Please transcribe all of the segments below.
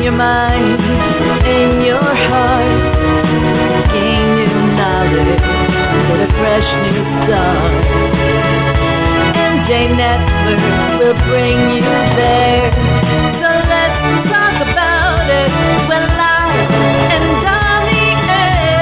Open your mind and your heart. Gain new knowledge, get a fresh new start. MJ Network will bring you there. So let's talk about it when live and on the air.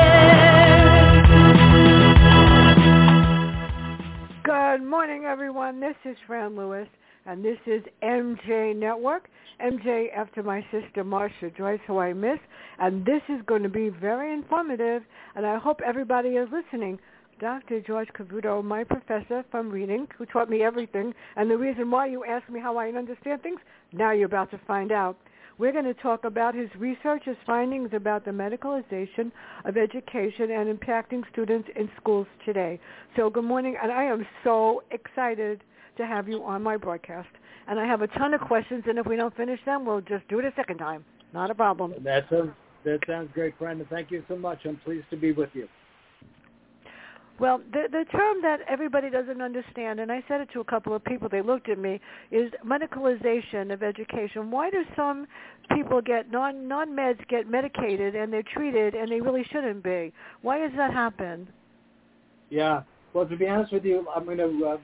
Good morning, everyone. This is Fran Lewis, and this is MJ Network. MJ after my sister Marsha Joyce, who I miss. And this is going to be very informative, and I hope everybody is listening. Dr. George Cavuto, my professor from reading, who taught me everything, and the reason why you asked me how I understand things, now you're about to find out. We're going to talk about his research, his findings about the medicalization of education and impacting students in schools today. So good morning, and I am so excited to have you on my broadcast. And I have a ton of questions, and if we don't finish them, we'll just do it a second time. Not a problem. That sounds that sounds great, Brenda. Thank you so much. I'm pleased to be with you. Well, the the term that everybody doesn't understand, and I said it to a couple of people, they looked at me, is medicalization of education. Why do some people get non non meds get medicated and they're treated and they really shouldn't be? Why does that happen? Yeah. Well, to be honest with you, I'm going to uh,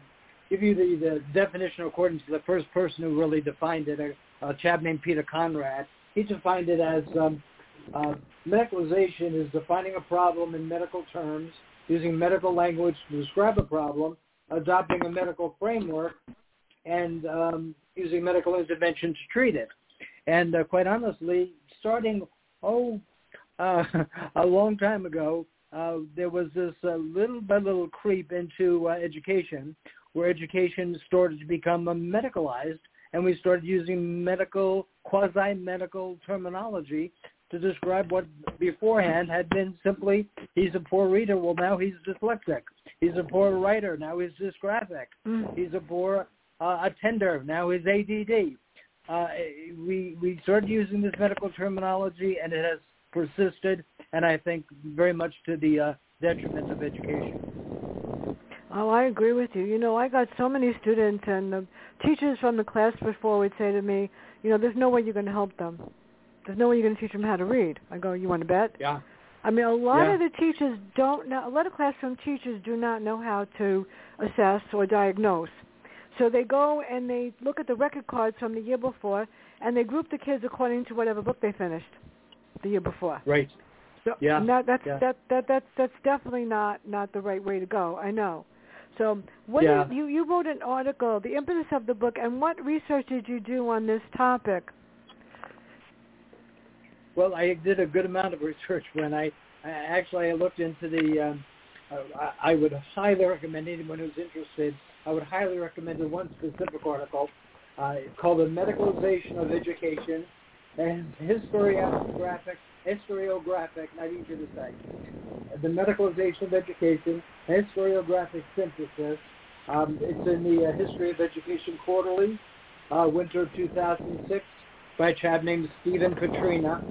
give you the, the definition according to the first person who really defined it, a, a chap named Peter Conrad. He defined it as um, uh, medicalization is defining a problem in medical terms using medical language to describe a problem, adopting a medical framework, and um, using medical intervention to treat it. And uh, quite honestly, starting oh uh, a long time ago, uh, there was this uh, little by little creep into uh, education, where education started to become medicalized, and we started using medical quasi-medical terminology to describe what beforehand had been simply he's a poor reader. Well, now he's dyslexic. He's a poor writer. Now he's dysgraphic. Mm. He's a poor uh, attender. Now he's ADD. Uh, we we started using this medical terminology, and it has persisted, and I think very much to the uh, detriment of education. Oh, I agree with you. You know, I got so many students, and the teachers from the class before would say to me, you know, there's no way you're going to help them. There's no way you're going to teach them how to read. I go, you want to bet? Yeah. I mean, a lot Yeah. of the teachers don't know. A lot of classroom teachers do not know how to assess or diagnose. So they go and they look at the record cards from the year before, and they group the kids according to whatever book they finished the year before. Right. So, Yeah, and that, that's yeah. that that that's that's definitely not not the right way to go. I know. So what Yeah. is, you you wrote an article, the impetus of the book, and what research did you do on this topic? Well, I did a good amount of research when I, I actually I looked into the. Um, uh, I I would highly recommend anyone who's interested. I would highly recommend the one specific article uh, called "The Medicalization of Education," and historiographic, historiographic, not easy to say. The Medicalization of Education, historiographic synthesis. Um, it's in the uh, History of Education Quarterly, uh, winter of 2006 by a chap named Stephen Petrina,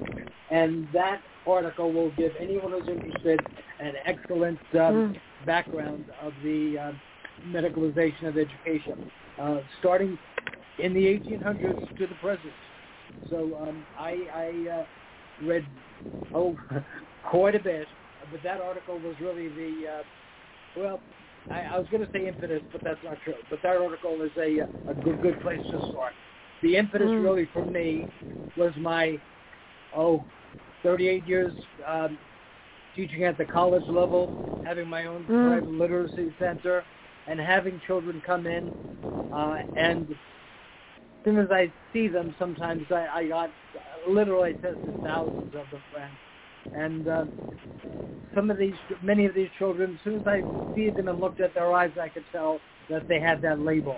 and that article will give anyone who's interested an excellent um, Mm. background of the uh, medicalization of education, uh, starting in the 1800s to the present. So um, I, I uh, read oh quite a bit, but that article was really the uh, well. I, I was going to say impetus, but that's not true. But that article is a, a good good place to start. The impetus Mm. really for me was my oh 38 years um, teaching at the college level, having my own Mm. private literacy center, and having children come in. Uh, and as soon as I see them, sometimes I, I got literally tested thousands of them, friends. And uh, some of these, many of these children, as soon as I see them and looked at their eyes, I could tell that they had that label.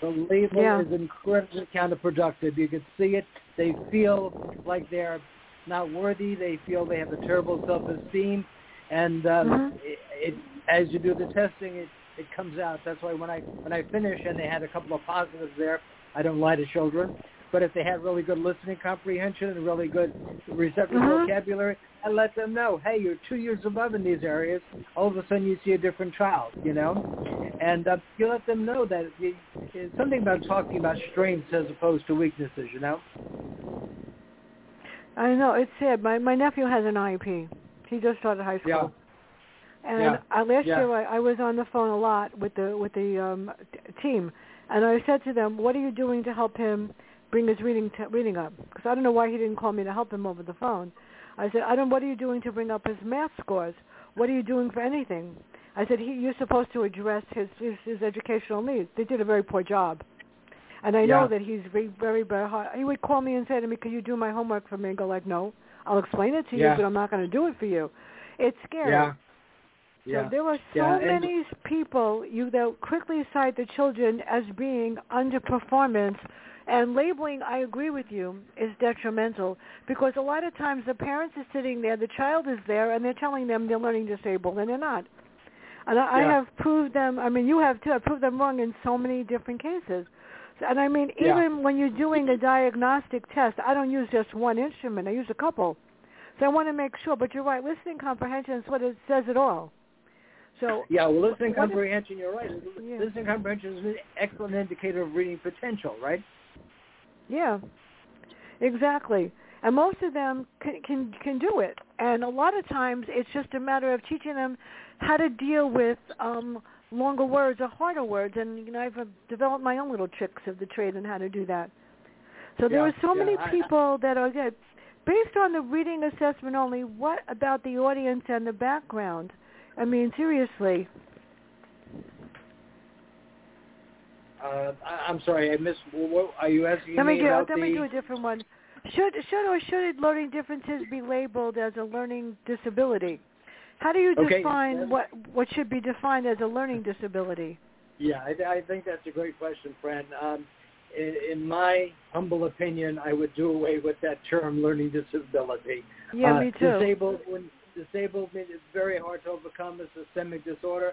The label Yeah. is incredibly counterproductive. You can see it. They feel like they're not worthy. They feel they have a terrible self-esteem, and um, Mhm. it, it, as you do the testing, it it comes out. That's why when I when I finish and they had a couple of positives there, I don't lie to children. But if they had really good listening comprehension and really good receptive Mhm. vocabulary, and let them know, hey, you're two years above in these areas. All of a sudden, you see a different child, you know, and uh, you let them know that it, it's something about talking about strengths as opposed to weaknesses, you know. I know it's sad. My my nephew has an IEP. He just started high school. Yeah. And Yeah. I, last Yeah. year I, I was on the phone a lot with the with the um, t- team, and I said to them, "What are you doing to help him bring his reading t- reading up?" Because I don't know why he didn't call me to help him over the phone. I said, "I don't. What are you doing to bring up his math scores? What are you doing for anything?" I said, he, "You're supposed to address his, his his educational needs." They did a very poor job. And I know that he's very, very, very hard. He would call me and say to me, "Can you do my homework for me?" And go like, "No, I'll explain it to you, but I'm not going to do it for you." It's scary. Yeah. So Yeah. there are so Yeah, many people you that quickly cite the children as being underperformance and labeling I agree with you is detrimental because a lot of times the parents are sitting there, the child is there and they're telling them they're learning disabled and they're not. And I, I have proved them I mean you have too, I've proved them wrong in so many different cases. And I mean Yeah. even when you're doing a diagnostic test, I don't use just one instrument, I use a couple. So I want to make sure, but you're right, listening comprehension is what it says it all. So Yeah, well, listening comprehension, you're right. Yeah. Listening comprehension is an excellent indicator of reading potential, right? Yeah, exactly. And most of them can, can can do it. And a lot of times it's just a matter of teaching them how to deal with um, longer words or harder words. And you know, I've developed my own little tricks of the trade on how to do that. So there Yeah, are so yeah, many people that are good. Based on the reading assessment only, what about the audience and the background? I mean, seriously. Uh, I, I'm sorry, I missed. What, are you asking Let me me do. about Let the? me do a different one. Should should or should learning differences be labeled as a learning disability? How do you define what what should be defined as a learning disability? Yeah, I, I think that's a great question, Fran. Um, in, in my humble opinion, I would do away with that term, learning disability. Yeah, Uh, me too. Disabled, when disabled, means it's very hard to overcome a systemic disorder.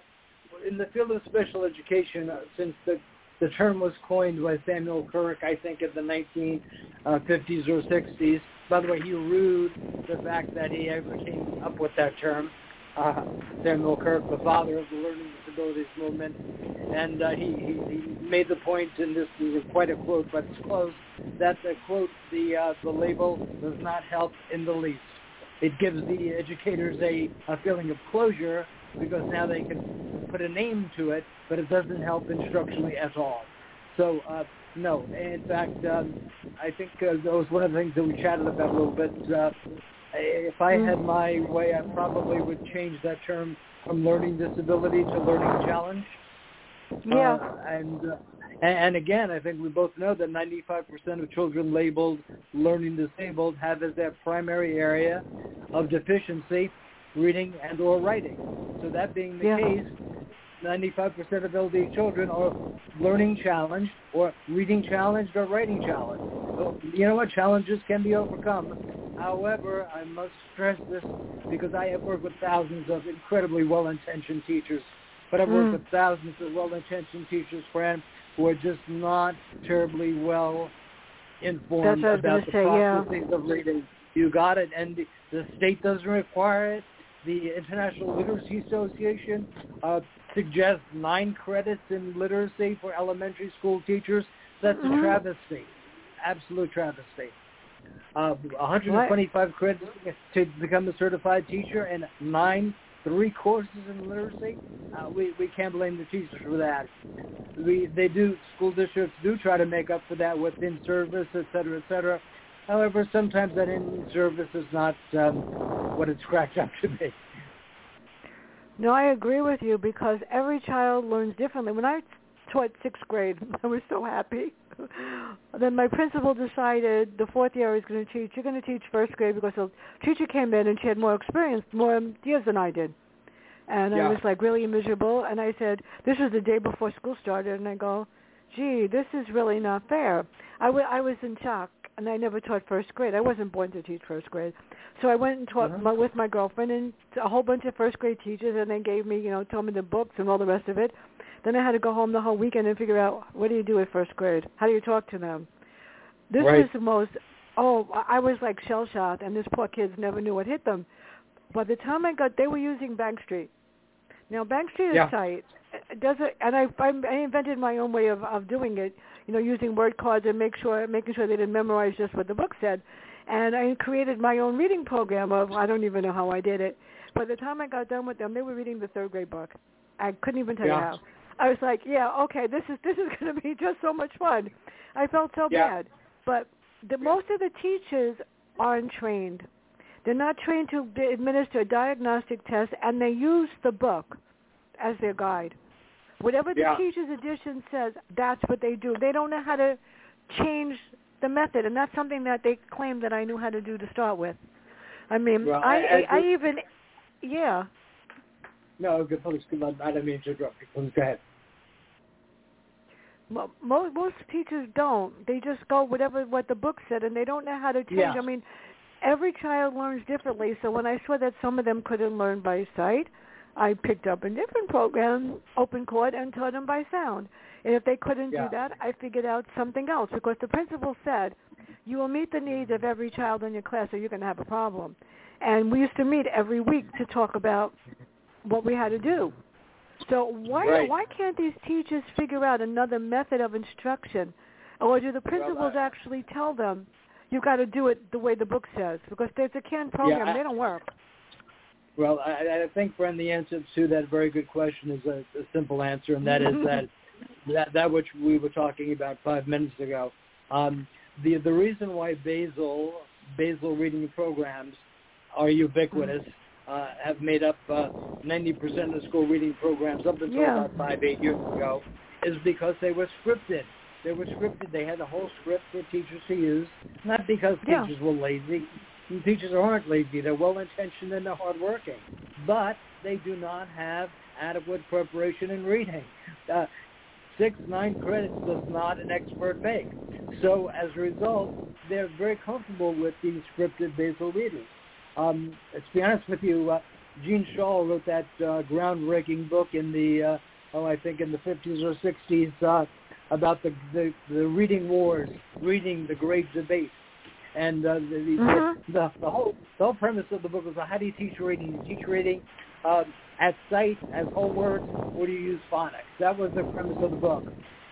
In the field of special education, uh, since the the term was coined by Samuel Kirk, I think in the 1950s or 60s. By the way, he rued the fact that he ever came up with that term. Uh, Samuel Kirk, the father of the learning disabilities movement, and uh, he, he, he made the point, and this is quite a quote, but it's close, that the quote, the uh, the label does not help in the least. It gives the educators a, a feeling of closure because now they can put a name to it, but it doesn't help instructionally at all. So uh, no, in fact, um, I think uh, that was one of the things that we chatted about a little bit. Uh, if I had my way, I probably would change that term from learning disability to learning challenge. Yeah. Uh, and, uh, and again, I think we both know that 95% of children labeled learning disabled have as their primary area of deficiency reading and or writing. So that being the Yeah. case, 95% of LD children are learning challenged or reading challenged or writing challenged. So, you know what? Challenges can be overcome. However, I must stress this because I have worked with thousands of incredibly well-intentioned teachers, but I've worked Mm. with thousands of well-intentioned teachers, Fran, who are just not terribly well informed That's what I was about the say, yeah. processes of reading. You got it, and the, the state doesn't require it. The International Literacy Association uh, suggests nine credits in literacy for elementary school teachers. That's Mhm. a travesty, absolute travesty. Uh, 125 credits to become a certified teacher and nine, three courses in literacy. Uh, we we can't blame the teachers for that. We they do school districts do try to make up for that with in service, et cetera, et cetera. However, sometimes that in service is not um, what it's cracked up to be. No, I agree with you because every child learns differently. When I taught sixth grade, I was so happy. then my principal decided the fourth year I was going to teach. You're going to teach first grade because the teacher came in and she had more experience, more years than I did. And I was like really miserable. And I said, this was the day before school started. And I go, gee, this is really not fair. I, w- I was in shock. and I never taught first grade. I wasn't born to teach first grade. So I went and taught Uh-huh. my, with my girlfriend and a whole bunch of first grade teachers, and they gave me, you know, told me the books and all the rest of it. Then I had to go home the whole weekend and figure out what do you do at first grade? How do you talk to them? This Right. was the most. Oh, I was like shell shocked, and this poor kids never knew what hit them. By the time I got, they were using Bank Street. Now Bank Street is Yeah. tight. It doesn't, and I, I I invented my own way of of doing it. You know, using word cards and make sure making sure they didn't memorize just what the book said. And I created my own reading program of I don't even know how I did it. By the time I got done with them, they were reading the third grade book. I couldn't even tell Yeah. you how. I was like, yeah, okay, this is this is going to be just so much fun. I felt so Yeah. bad, but the most of the teachers aren't trained. They're not trained to administer a diagnostic test, and they use the book as their guide. Whatever the Yeah. teacher's edition says, that's what they do. They don't know how to change the method, and that's something that they claim that I knew how to do to start with. I mean, Well, I- I, I I even, yeah. No, good. Come on. I don't mean to interrupt you. Please go ahead. Mo- mo- most teachers don't. They just go whatever what the book said, and they don't know how to change. Yeah. I mean, every child learns differently. So when I saw that some of them couldn't learn by sight, I picked up a different program, Open Court, and taught them by sound. And if they couldn't Yeah. do that, I figured out something else because the principal said, "You will meet the needs of every child in your class, or you're going to have a problem." And we used to meet every week to talk about what we had to do. So why Right. why can't these teachers figure out another method of instruction, or do the principals I- actually tell them you've got to do it the way the book says? Because there's a canned program, I- they don't work. Well, I, I think, Fran, the answer to that very good question is a, a simple answer, and that is that that that which we were talking about five minutes ago. Um, the the reason why basal basal reading programs are ubiquitous, uh, have made up uh, 90% of school reading programs up until Yeah. about five eight years ago, is because they were scripted. They were scripted. They had a whole script for teachers to use, not because Yeah. teachers were lazy. And Teachers aren't lazy. They're well-intentioned and they're hardworking, but they do not have adequate preparation in reading. Uh, six, nine credits does not an expert make. So as a result, they're very comfortable with these scripted basal readings. Um, to be honest with you, uh, Jeanne Chall wrote that uh, groundbreaking book in the, uh, oh, I think in the 50s or 60s uh, about the, the the reading wars, reading the great debate. And uh, the, the, Mhm. the the whole the whole premise of the book was uh, how do you teach reading? You teach reading um, at sight as whole words, or do you use phonics? That was the premise of the book.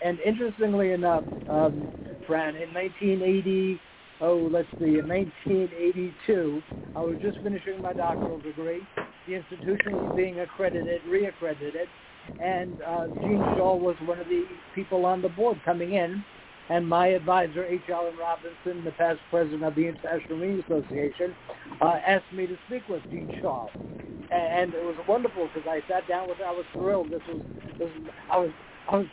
And interestingly enough, um, Fran, in 1980, oh, let's see, in 1982, I was just finishing my doctoral degree. The institution was being accredited, reaccredited, and uh, Jeanne Chall was one of the people on the board coming in. And my advisor, H. Alan Robinson, the past president of the International Reading Association, uh, asked me to speak with Jeanne Chall, and it was wonderful because I sat down with. I was thrilled. This was, this was I was, I was,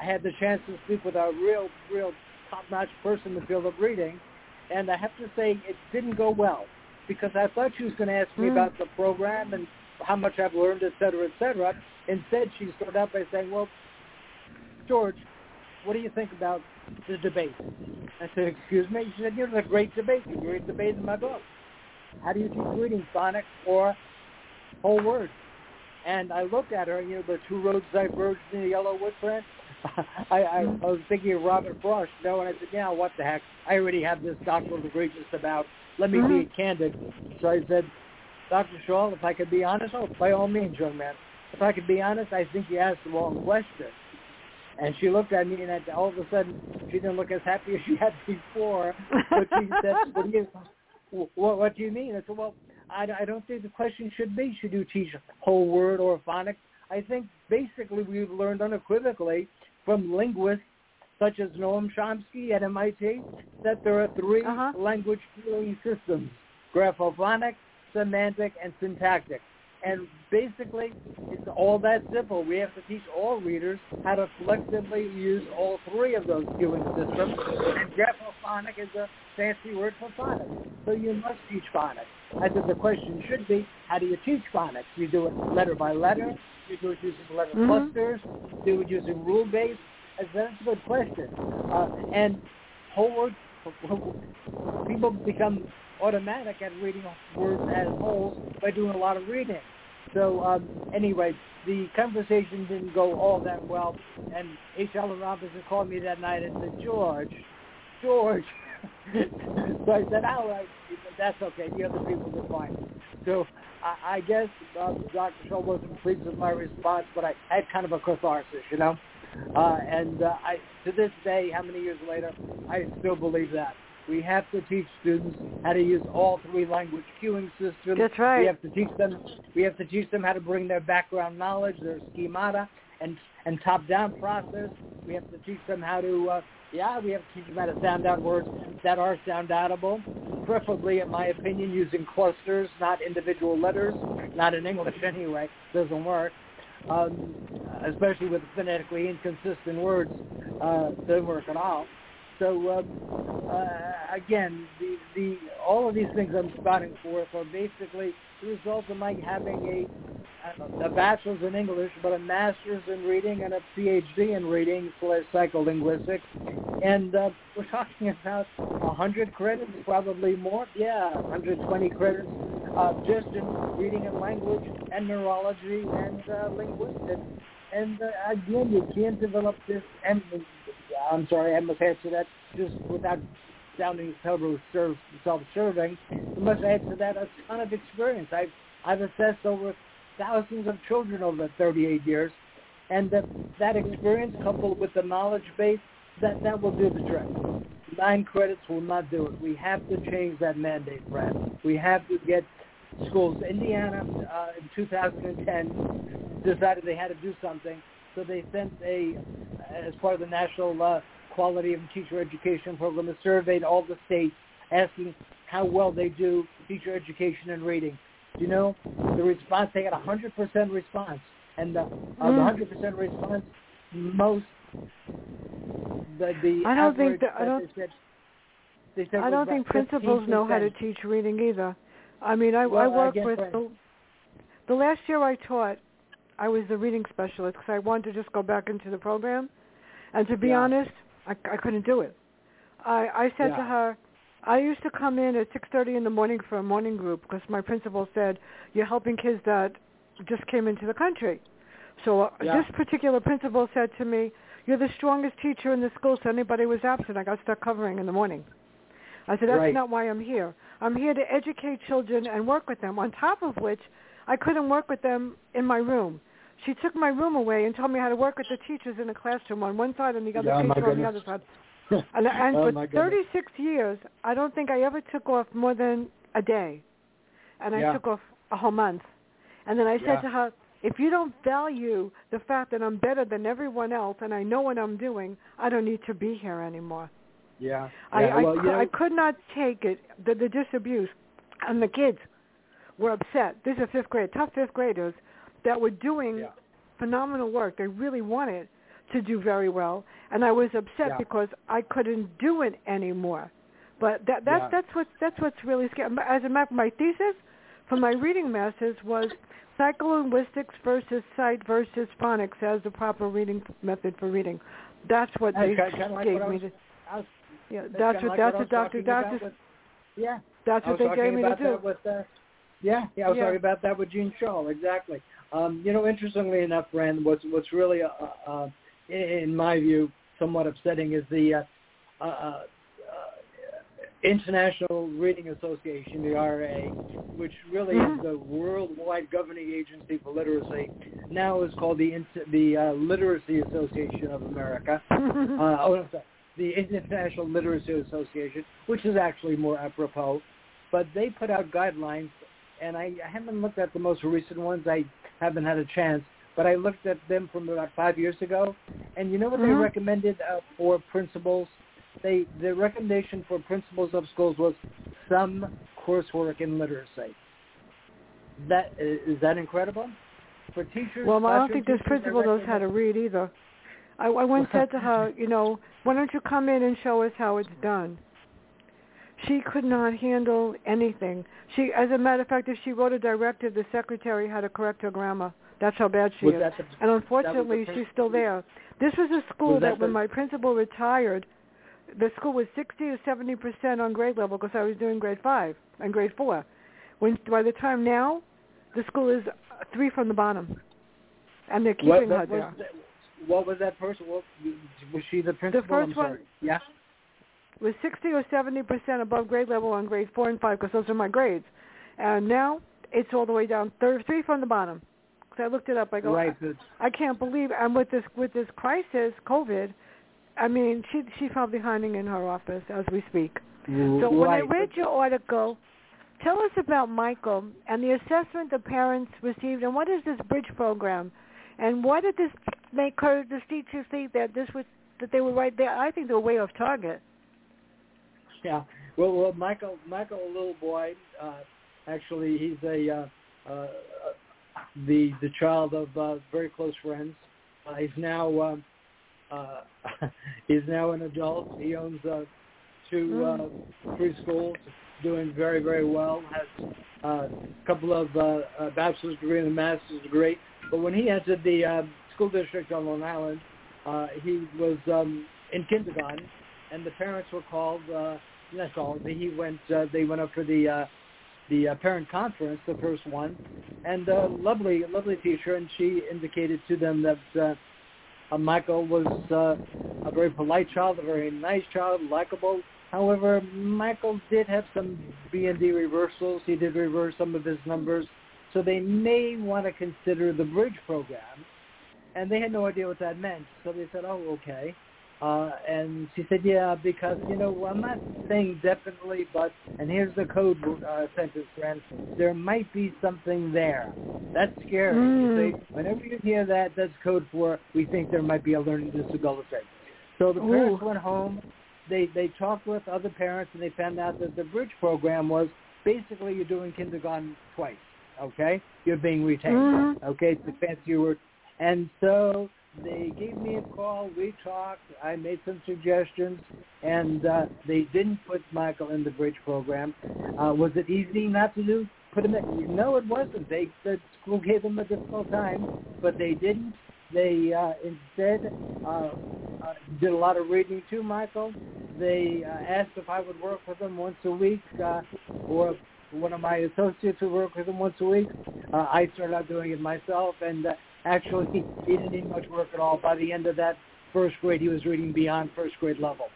I had the chance to speak with a real, real top-notch person in the field of reading, and I have to say it didn't go well because I thought she was going to ask me Mm. about the program and how much I've learned, et cetera, et cetera. Instead, she started out by saying, "Well, George, what do you think about the debate?" I said, "Excuse me." She said, "You know, it's a great debate. You great debate in my book. How do you teach reading phonics or whole words?" And I looked at her, you know, the two roads diverged in the yellow wood print. I, I, I was thinking of Robert Frost, you know, and I said, yeah, what the heck? I already have this doctoral degree just about. Let me be mm-hmm. candid. So I said, Dr. Chall, if I could be honest, oh, by all means, young man. If I could be honest, I think you asked the wrong question. And she looked at me, and at- all of a sudden, she didn't look as happy as she had before. But she said, what do you, what, what do you mean? I said, well, I, I don't think the question should be, should you teach whole word or phonics? I think basically we've learned unequivocally from linguists such as Noam Chomsky at MIT that there are 3 Uh-huh. language cueing systems, graphophonic, semantic, and syntactic. And basically, it's all that simple. We have to teach all readers how to collectively use all three of those cueing systems. And graphophonic is a fancy word for phonics. So you must teach phonics. I said the question should be, how do you teach phonics? You do it letter by letter. You do it using letter Mhm. clusters. You do it using rule-based. That's a good question. Uh, and whole word people become automatic at reading words as wholes by doing a lot of reading. So um, anyway, the conversation didn't go all that well, and H. Alan Robinson called me that night and said, George, George. so I said, all right, that's okay. The other people are fine. So I, I guess uh, Dr. Chall wasn't pleased with my response, but I had kind of a catharsis, you know. Uh, and uh, I, to this day, how many years later, I still believe that. We have to teach students how to use all three language cueing systems. That's right. We have to teach them. We have to teach them how to bring their background knowledge, their schemata, and and top-down process. We have to teach them how to. Uh, yeah, we have to teach them how to sound out words that are sound outable, preferably, in my opinion, using clusters, not individual letters. Not in English anyway. Doesn't work. Um, especially with phonetically inconsistent words, uh, doesn't work at all. So um, uh, again, the, the all of these things I'm spouting forth are basically the result of my having a a bachelor's in English, but a master's in reading and a PhD in reading slash psycholinguistics. And uh, we're talking about 100 credits, probably more. Yeah, 120 credits uh, just in reading and language and neurology and uh, linguistics. And uh, again, you can't develop this. And I'm sorry, I must answer that just without sounding self-serving. I must to that a ton of experience. I've I've assessed over thousands of children over 38 years, and that that experience coupled with the knowledge base that that will do the trick. Nine credits will not do it. We have to change that mandate, Fran. We have to get schools. Indiana uh, in 2010 decided they had to do something, so they sent a, as part of the national uh, quality of teacher education program, a survey to all the states asking how well they do teacher education and reading. You know, the response they got a hundred percent response, and the, uh, the hundred percent response, most the the I don't think that, I don't. they said, they said I don't think principals know how to teach reading either. I mean, I, Well, I work with the, the last year I taught, I was the reading specialist because I wanted to just go back into the program, and to be Yeah. honest, I, I couldn't do it. I, I said to her, I used to come in at 6:30 in the morning for a morning group because my principal said you're helping kids that just came into the country. So uh, Yeah. this particular principal said to me, "You're the strongest teacher in the school. So anybody was absent, I got stuck covering in the morning." I said, "That's Right. not why I'm here. I'm here to educate children and work with them. On top of which, I couldn't work with them in my room. She took my room away and told me how to work with the teachers in the classroom on one side and the other Yeah, teacher on the other side. And, and Oh, for 36 years, I don't think I ever took off more than a day. And I Yeah. took off a whole month. And then I said Yeah. to her, if you don't value the fact that I'm better than everyone else and I know what I'm doing, I don't need to be here anymore. Yeah. I, yeah. I, well, know, I could not take it, the, the disabuse. And the kids were upset. These are fifth grade, tough fifth graders that were doing Yeah. phenomenal work. They really wanted to do very well. And I was upset Yeah. because I couldn't do it anymore. But that, that Yeah. that's what that's what's really scary. As a matter of my thesis for my reading masters was psycholinguistics versus sight versus phonics as the proper reading method for reading. That's what That's they kinda- kinda like gave what me. To, was- yeah, that's that's what like that's what Dr. Dr. with- yeah. That's what they gave me to do. that with uh, yeah, yeah. I was Yeah. talking about that with Jeanne Chall. Exactly. Um, you know, interestingly enough, Fran, what's what's really, uh, uh, in my view, somewhat upsetting is the uh, uh, uh, International Reading Association, the RA, which really is the worldwide governing agency for literacy, now is called the the uh, Literacy Association of America. uh, oh, sorry, the International Literacy Association, which is actually more apropos. But they put out guidelines, and I, I haven't looked at the most recent ones. I haven't had a chance, but I looked at them from about five years ago. And you know what they Mhm. recommended uh, for principals? They the recommendation for principals of schools was some coursework in literacy. That is that incredible? For teachers, Well, I don't think this principal knows how to read either. I, I once said to her, you know, why don't you come in and show us how it's done? She could not handle anything. She, as a matter of fact, if she wrote a directive, the secretary had to correct her grammar. That's how bad she Was is. the- And unfortunately, she's still there. This was a school Was that, that when my principal retired, the school was 60 or 70 percent on grade level because I was doing grade five and grade four. When by the time now, the school is three from the bottom, and they're keeping what, her there. that, what was that person? What, was she the principal? The first I'm one- Yeah. Was 60 or 70 percent above grade level on grade four and five because those are my grades, and now it's all the way down third, three from the bottom. So I looked it up. I go, Right. but- I can't believe, and with this with this crisis, COVID, I mean, she she's probably hiding in her office as we speak. Mm, so when I read your article, tell us about Michael and the assessment the parents received, and what is this bridge program, and why did this make her, this teacher think that this was that they were right there? I think they were way off target. Yeah. Well, well, Michael, Michael, a little boy. Uh, actually, he's a uh, uh, the the child of uh, very close friends. Uh, he's now um, uh, he's now an adult. He owns uh, two uh, preschools, doing very very well. Has uh, a couple of uh, a bachelor's degree and a master's degree. But when he entered the uh, school district on Long Island, uh, he was um, in kindergarten, and the parents were called. Uh, not called. He went. Uh, they went up for the uh, the uh, parent conference, the first one, and uh, lovely, lovely teacher, and she indicated to them that uh, uh, Michael was uh, a very polite child, a very nice child, likable. However, Michael did have some B and D reversals. He did reverse some of his numbers, so they may want to consider the bridge program. And they had no idea what that meant, so they said, "Oh, okay." Uh, and she said, "Yeah, because you know I'm not saying definitely, but and here's the code uh, sentence, friend. There might be something there. That's scary. Mm. You see, whenever you hear that, that's code for we think there might be a learning disability. So the parents Ooh. went home. They they talked with other parents, and they found out that the bridge program was basically you're doing kindergarten twice. Okay, you're being retained. Mhm. Okay, it's a fancy word. And so they gave me a call. We talked. I made some suggestions, and uh, they didn't put Michael in the bridge program. Uh, was it easy not to do? Put him in? No, it wasn't. They the school gave them a difficult time, but they didn't. They uh, instead uh, uh, did a lot of reading to Michael. They uh, asked if I would work with him once a week, uh, or one of my associates would work with him once a week. Uh, I started out doing it myself, and uh, actually he, didn't need much work at all. By the end of that first grade, he was reading beyond first grade level.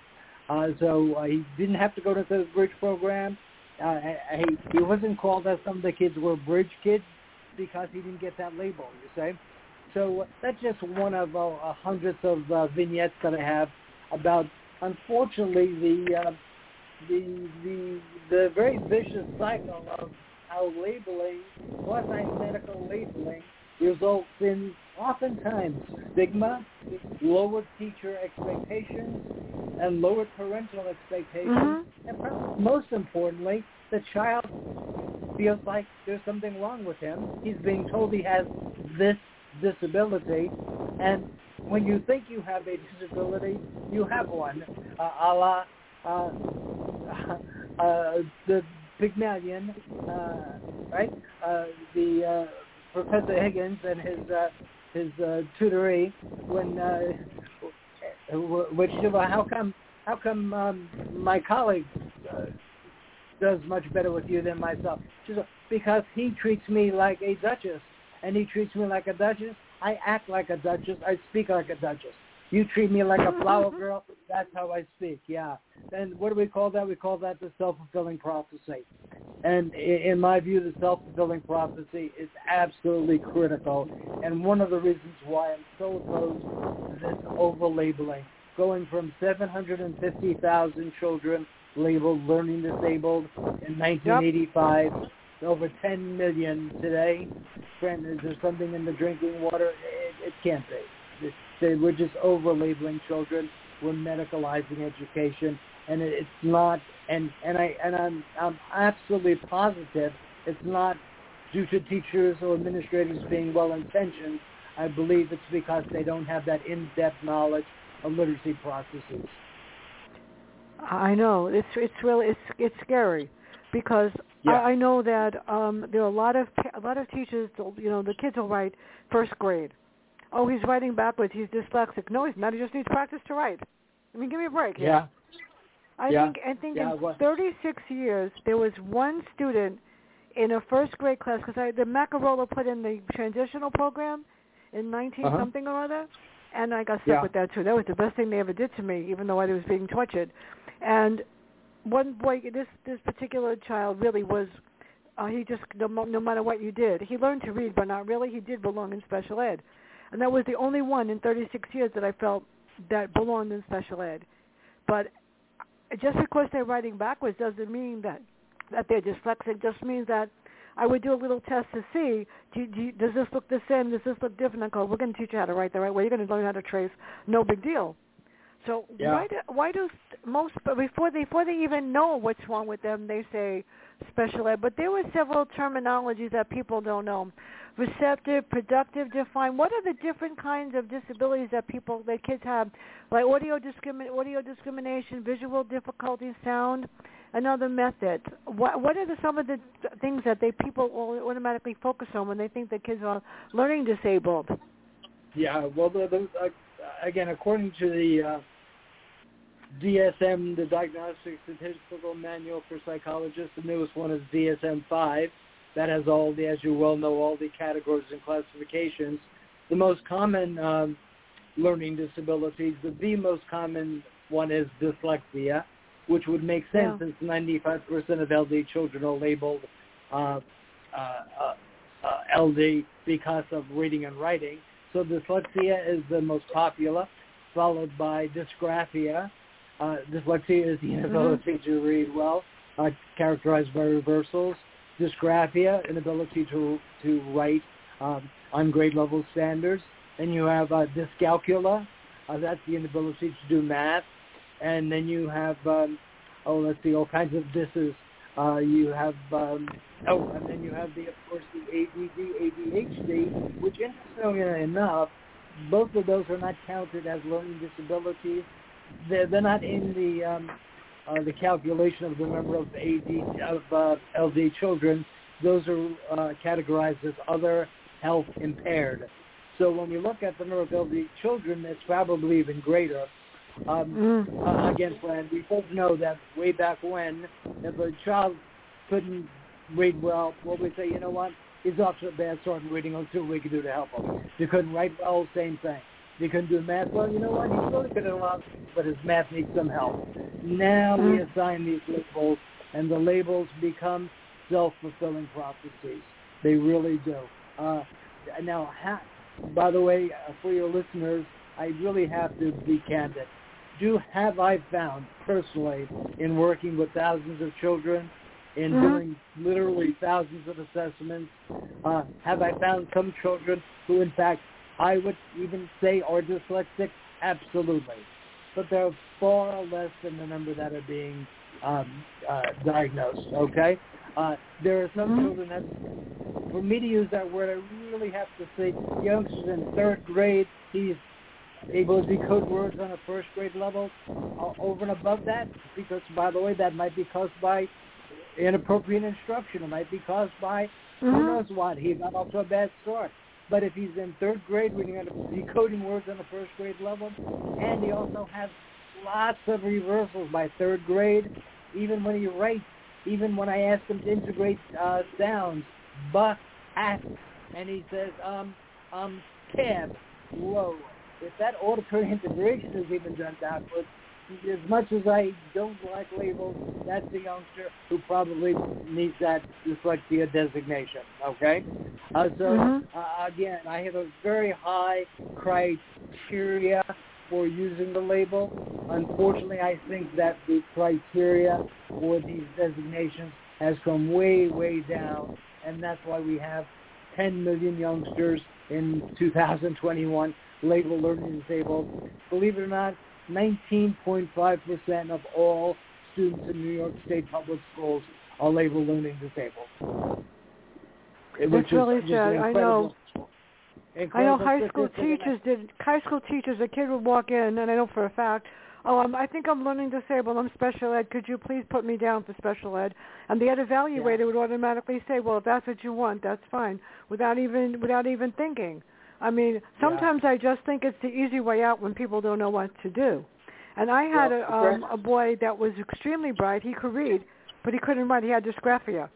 Uh, so uh, he didn't have to go to the bridge program. Uh, he, he wasn't called as some of the kids were bridge kids because he didn't get that label, you say. So uh, that's just one of uh, hundreds of uh, vignettes that I have about, unfortunately, the uh, the the the very vicious cycle of how labeling, quasi-medical labeling, results in oftentimes stigma, lowered teacher expectations, and lowered parental expectations, Mhm. and perhaps most importantly, the child feels like there's something wrong with him. He's being told he has this disability, and when you think you have a disability, you have one, uh, a la uh, uh, the Pygmalion, uh, right? Uh, the uh, Professor Higgins and his uh, his uh, tutoree when uh, which how come how come um, my colleague uh, does much better with you than myself? She said, because he treats me like a duchess, and he treats me like a duchess. I act like a duchess. I speak like a duchess. You treat me like a flower girl. That's how I speak. Yeah. And what do we call that? We call that the self-fulfilling prophecy. And in my view, the self-fulfilling prophecy is absolutely critical. And one of the reasons why I'm so opposed to this over-labeling, going from 750,000 children labeled learning disabled in 1985 to over 10 million today. Friend, is there something in the drinking water? It, it can't be. They, we're just over-labeling children. We're medicalizing education, and it, it's not. And and I and I'm I'm absolutely positive it's not due to teachers or administrators being well-intentioned. I believe it's because they don't have that in-depth knowledge of literacy processes. I know it's it's really it's it's scary because Yeah. I, I know that um there are a lot of a lot of teachers you know the kids will write first grade. Oh, he's writing backwards. He's dyslexic. No, he's not. He just needs practice to write. I mean, give me a break. Yeah. I Yeah. think I think Yeah, in well- 36 years there was one student in a first grade class because the Macarola put in the transitional program in 19 Uh-huh. something or other, and I got stuck Yeah. with that too. That was the best thing they ever did to me, even though I was being tortured. And one boy, this this particular child really was. Uh, he just no, no matter what you did, he learned to read, but not really. He did belong in special ed, and that was the only one in 36 years that I felt that belonged in special ed. But just because they're writing backwards doesn't mean that that they're dyslexic. Just means that I would do a little test to see do, do, does this look the same? Does this look different? Go, we're going to teach you how to write the right way. You're going to learn how to trace. No big deal. So Yeah. why do why do most before they before they even know what's wrong with them, they say special ed. But there were several terminologies that people don't know. Receptive, productive, defined. What are the different kinds of disabilities that people that kids have? Like audio discrimin audio discrimination, visual difficulties, sound, and other methods. What what are the, some of the things that they people will automatically focus on when they think the kids are learning disabled? Yeah, well, the, the, uh, again, according to the uh, DSM, the Diagnostic Statistical Manual for Psychologists, the newest one is DSM-5. That has all the, as you well know, all the categories and classifications. The most common um, learning disabilities, the, the most common one is dyslexia, which would make sense Yeah. since 95% of LD children are labeled uh, uh, uh, uh, LD because of reading and writing. So dyslexia is the most popular, followed by dysgraphia. Uh, dyslexia is the inability to read well, uh, characterized by reversals. Dysgraphia, inability to to write um, on grade level standards. Then you have uh, dyscalculia, uh, that's the inability to do math. And then you have, um, oh, let's see, all kinds of disses. Uh, you have, um, oh, and then you have the, of course, the ADD, ADHD, which interestingly enough, both of those are not counted as learning disabilities. They're, they're not in the um, uh, the calculation of the number of AD of uh, LD children. Those are uh, categorized as other health impaired. So when we look at the number of LD children, it's probably even greater. Um, Mm. uh, again, Fran, we both know that way back when, if a child couldn't read well, well, we say, you know what, he's off to a bad start in reading. Let's see what we can do to help him. If he couldn't write well, same thing. He couldn't do math well, you know what, he's really good at a lot, but his math needs some help. Now we Mm. assign these labels, and the labels become self-fulfilling prophecies. They really do. Uh, now, ha- by the way, uh, for your listeners, I really have to be candid. Do have I found personally in working with thousands of children, in Mhm. doing literally thousands of assessments, uh, have I found some children who, in fact, I would even say are dyslexic? Absolutely. But they're far less than the number that are being um, uh, diagnosed, okay? Uh, there are some Mhm. children that, for me to use that word, I really have to say youngsters in third grade, he's able to decode words on a first grade level. Uh, over and above that, because, by the way, that might be caused by inappropriate instruction. It might be caused by who Mhm. knows what. He got off to a bad start. But if he's in third grade reading on a, decoding words on the first grade level, and he also has lots of reversals by third grade, even when he writes, even when I ask him to integrate uh, sounds, but, at, and he says, um, um, cab, low. If that auditory integration is even done backwards, as much as I don't like labels, that's a youngster who probably needs that dyslexia designation. Okay, uh, so Mhm. uh, again, I have a very high criteria for using the label. Unfortunately, I think that the criteria for these designations has come way, way down, and that's why we have 10 million youngsters in 2021 labeled learning disabled. Believe it or not, 19.5% of all students in New York State public schools are labeled learning disabled. Which That's is really just sad. I know. incredible- I know high school statistic, and I- teachers did. High school teachers, a kid would walk in, and I know for a fact, oh, I'm, I think I'm learning disabled. I'm special ed. Could you please put me down for special ed? And the ed evaluator Yeah. would automatically say, well, if that's what you want, that's fine, without even without even thinking. I mean, sometimes I just think it's the easy way out when people don't know what to do. And I had Well, a um, a boy that was extremely bright. He could read, but he couldn't write. He had dysgraphia.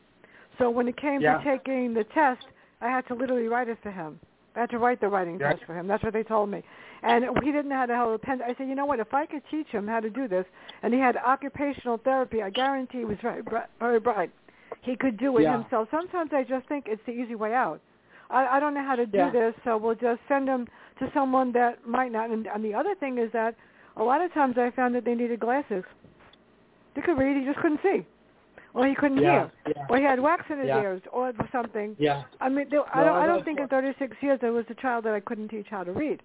So when it came Yeah. to taking the test, I had to literally write it for him. I had to write the writing Yeah. test for him. That's what they told me. And he didn't know how to hold a pen. I said, you know what? If I could teach him how to do this, and he had occupational therapy, I guarantee he was very, very bright. He could do it Yeah. himself. Sometimes I just think it's the easy way out. I, I don't know how to do Yeah. this, so we'll just send him to someone that might not. And, and the other thing is that a lot of times I found that they needed glasses. They could read, he just couldn't see, or he couldn't Yeah, hear, yeah. or he had wax in his Yeah. ears, or something. Yeah. I mean, there, I don't. I don't think in 36 years there was a child that I couldn't teach how to read.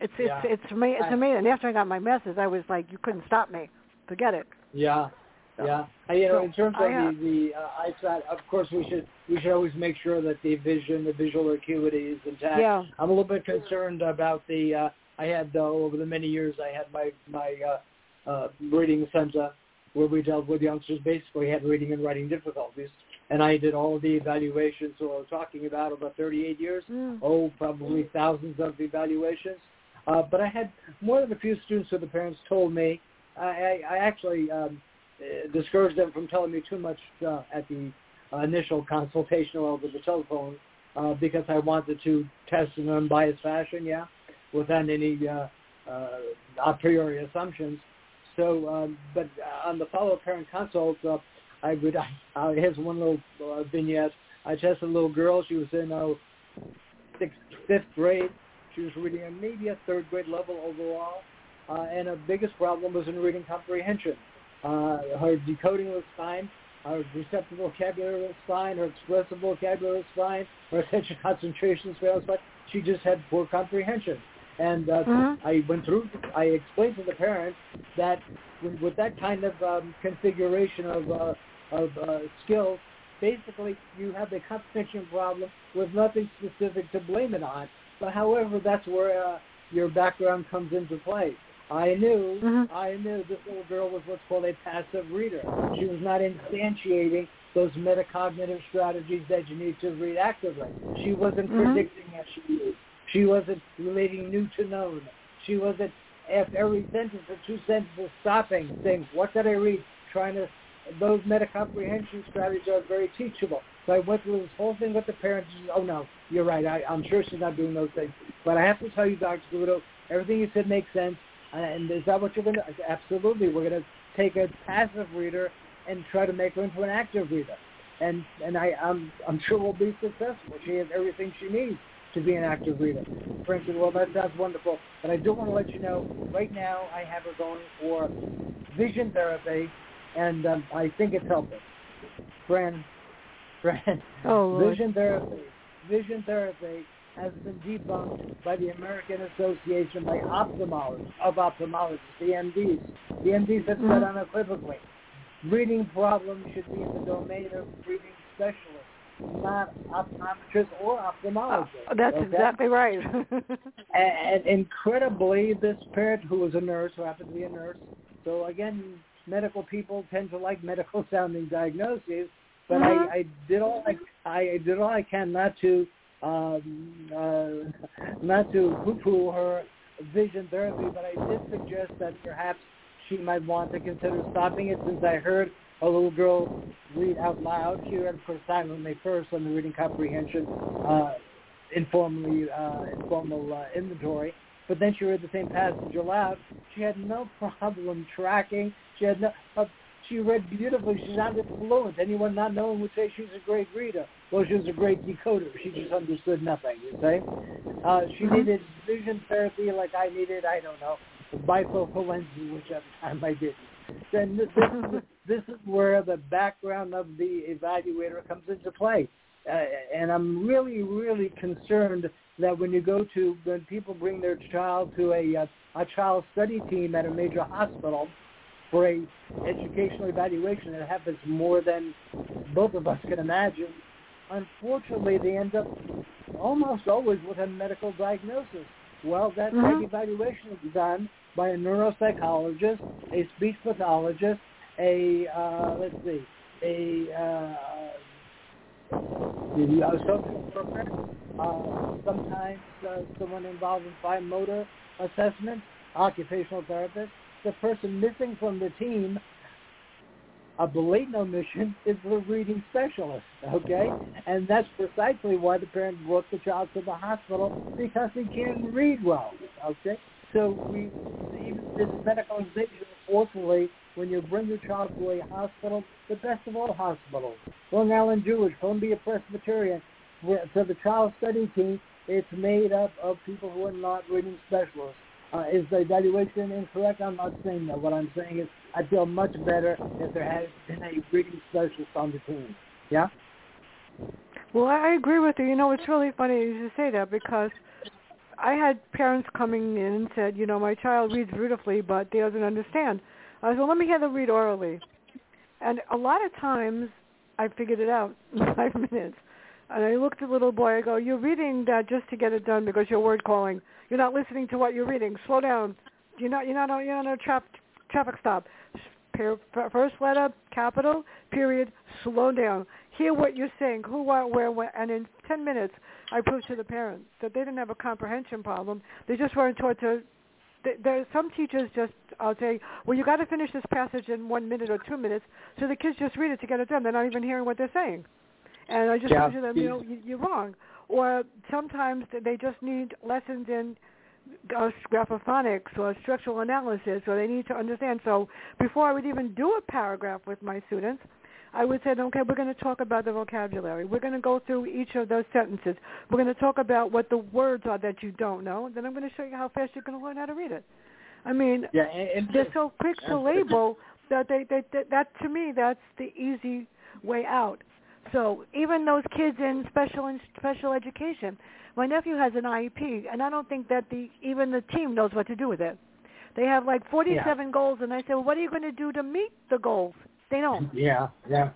It's it's Yeah. it's ama- it's amazing. And after I got my message, I was like, you couldn't stop me. Forget it. Yeah, So- yeah. And, you know, so in terms I of have- the the uh, eyesight, of course, we should we should always make sure that the vision, the visual acuity is intact. Yeah. I'm a little bit concerned about the. Uh, I had uh, over the many years, I had my my uh, uh, reading center where we dealt with youngsters. Basically, had reading and writing difficulties, and I did all of the evaluations. So I was talking about over 38 years. Mm. oh, probably thousands of evaluations. Uh, but I had more than a few students who the parents told me. I, I, I actually um, uh, discouraged them from telling me too much uh, at the uh, initial consultation or over the telephone uh, because I wanted to test in an unbiased fashion, yeah, without any uh, uh, a priori assumptions. So, um, but uh, on the follow-up parent consult, uh, I would, uh, here's one little uh, vignette. I tested a little girl. She was in uh, sixth, fifth grade. She was reading at maybe a third grade level overall, uh, and her biggest problem was in reading comprehension. Uh, her decoding was fine. Her receptive vocabulary was fine. Her expressive vocabulary was fine. Her attention concentration was fine. She just had poor comprehension. And uh, Mhm. I went through. I explained to the parents that with, that kind of um, configuration of uh, of uh, skills, basically you have a comprehension problem with nothing specific to blame it on. But however, that's where uh, your background comes into play. I knew, Mhm. I knew this little girl was what's called a passive reader. She was not instantiating those metacognitive strategies that you need to read actively. She wasn't Mhm. predicting as she used. She wasn't relating new to known. She wasn't after every sentence or two sentences stopping, saying, "What did I read?" Trying to those metacomprehension strategies are very teachable. So I went through this whole thing with the parents. Oh no, you're right. I, I'm sure she's not doing those things. But I have to tell you, Dr. Guido, everything you said makes sense. And is that what you're going to? Absolutely. We're going to take a passive reader and try to make her into an active reader. And and I, I'm I'm sure we'll be successful. She has everything she needs to be an active reader. Frank said, well, that sounds wonderful. But I do want to let you know, right now I have her going for vision therapy, and um, I think it's helping. Fran, Fran, Oh, vision therapy, vision therapy has been debunked by the American Association by ophthalmologists, of ophthalmologists, the MDs. The MDs have said Mhm. unequivocally, reading problems should be in the domain of reading specialists, not optometrist or ophthalmologist. Oh, that's okay? exactly right. And, and incredibly, this parent who was a nurse, who happened to be a nurse, so again, medical people tend to like medical sounding diagnoses, but Mhm. I, I did all I, I did all I can not to um, uh, not to poo-poo her vision therapy, but I did suggest that perhaps she might want to consider stopping it since I heard a little girl read out loud. She read, of course, silently first on the reading comprehension uh, informally uh, informal uh, inventory, but then she read the same passage aloud. She had no problem tracking. She had no. Uh, she read beautifully. She sounded fluent. Anyone not knowing would say she's a great reader. Well, she was a great decoder. She just understood nothing. You say? Uh, she Mhm. needed vision therapy like I needed. I don't know bifocal lenses, whichever time I didn't. Then this, this, this is where the background of the evaluator comes into play. Uh, and I'm really, really concerned that when you go to, when people bring their child to a, uh, a child study team at a major hospital for a educational evaluation that happens more than both of us can imagine, unfortunately they end up almost always with a medical diagnosis. Well, that Mhm. type evaluation is done by a neuropsychologist, a speech pathologist, a uh, let's see, a uh, uh, social worker, uh, sometimes uh, someone involved in fine motor assessment, occupational therapist, the person missing from the team a blatant omission is the reading specialist, okay? And that's precisely why the parent brought the child to the hospital because he can't read well, okay? So we, even this medicalization, unfortunately, when you bring your child to a hospital, the best of all hospitals, Long Island Jewish, Columbia Presbyterian, for the child study team, it's made up of people who are not reading specialists. Uh, is the evaluation incorrect? I'm not saying that. What I'm saying is I feel much better if there has been a reading specialist on the team. Yeah? Well, I agree with you. You know, it's really funny you say that because I had parents coming in and said, you know, my child reads beautifully, but he doesn't understand. I said, well, let me have them read orally. And a lot of times I figured it out in five minutes. And I looked at the little boy. I go, "You're reading that just to get it done because you're word calling. You're not listening to what you're reading. Slow down. You're not. You're not. You're on a trap, traffic stop. First letter, capital, period. Slow down. Hear what you're saying. Who, what, where, when. And in ten minutes, I proved to the parents that they didn't have a comprehension problem. They just weren't taught to there are some teachers just I'll say, well, you got to finish this passage in one minute or two minutes, so the kids just read it to get it done. They're not even hearing what they're saying. And I just yeah. to them, you know, you're wrong. Or sometimes they just need lessons in uh, graphophonics or structural analysis, or they need to understand. So before I would even do a paragraph with my students, I would say, okay, we're going to talk about the vocabulary. We're going to go through each of those sentences. We're going to talk about what the words are that you don't know. Then I'm going to show you how fast you're going to learn how to read it. I mean, yeah, and, they're so quick to label that they, they, they that to me that's the easy way out. So even those kids in special in special education, my nephew has an IEP, and I don't think that the even the team knows what to do with it. They have like 47 yeah. goals, and I said, well, what are you going to do to meet the goals? They don't. Yeah, yeah.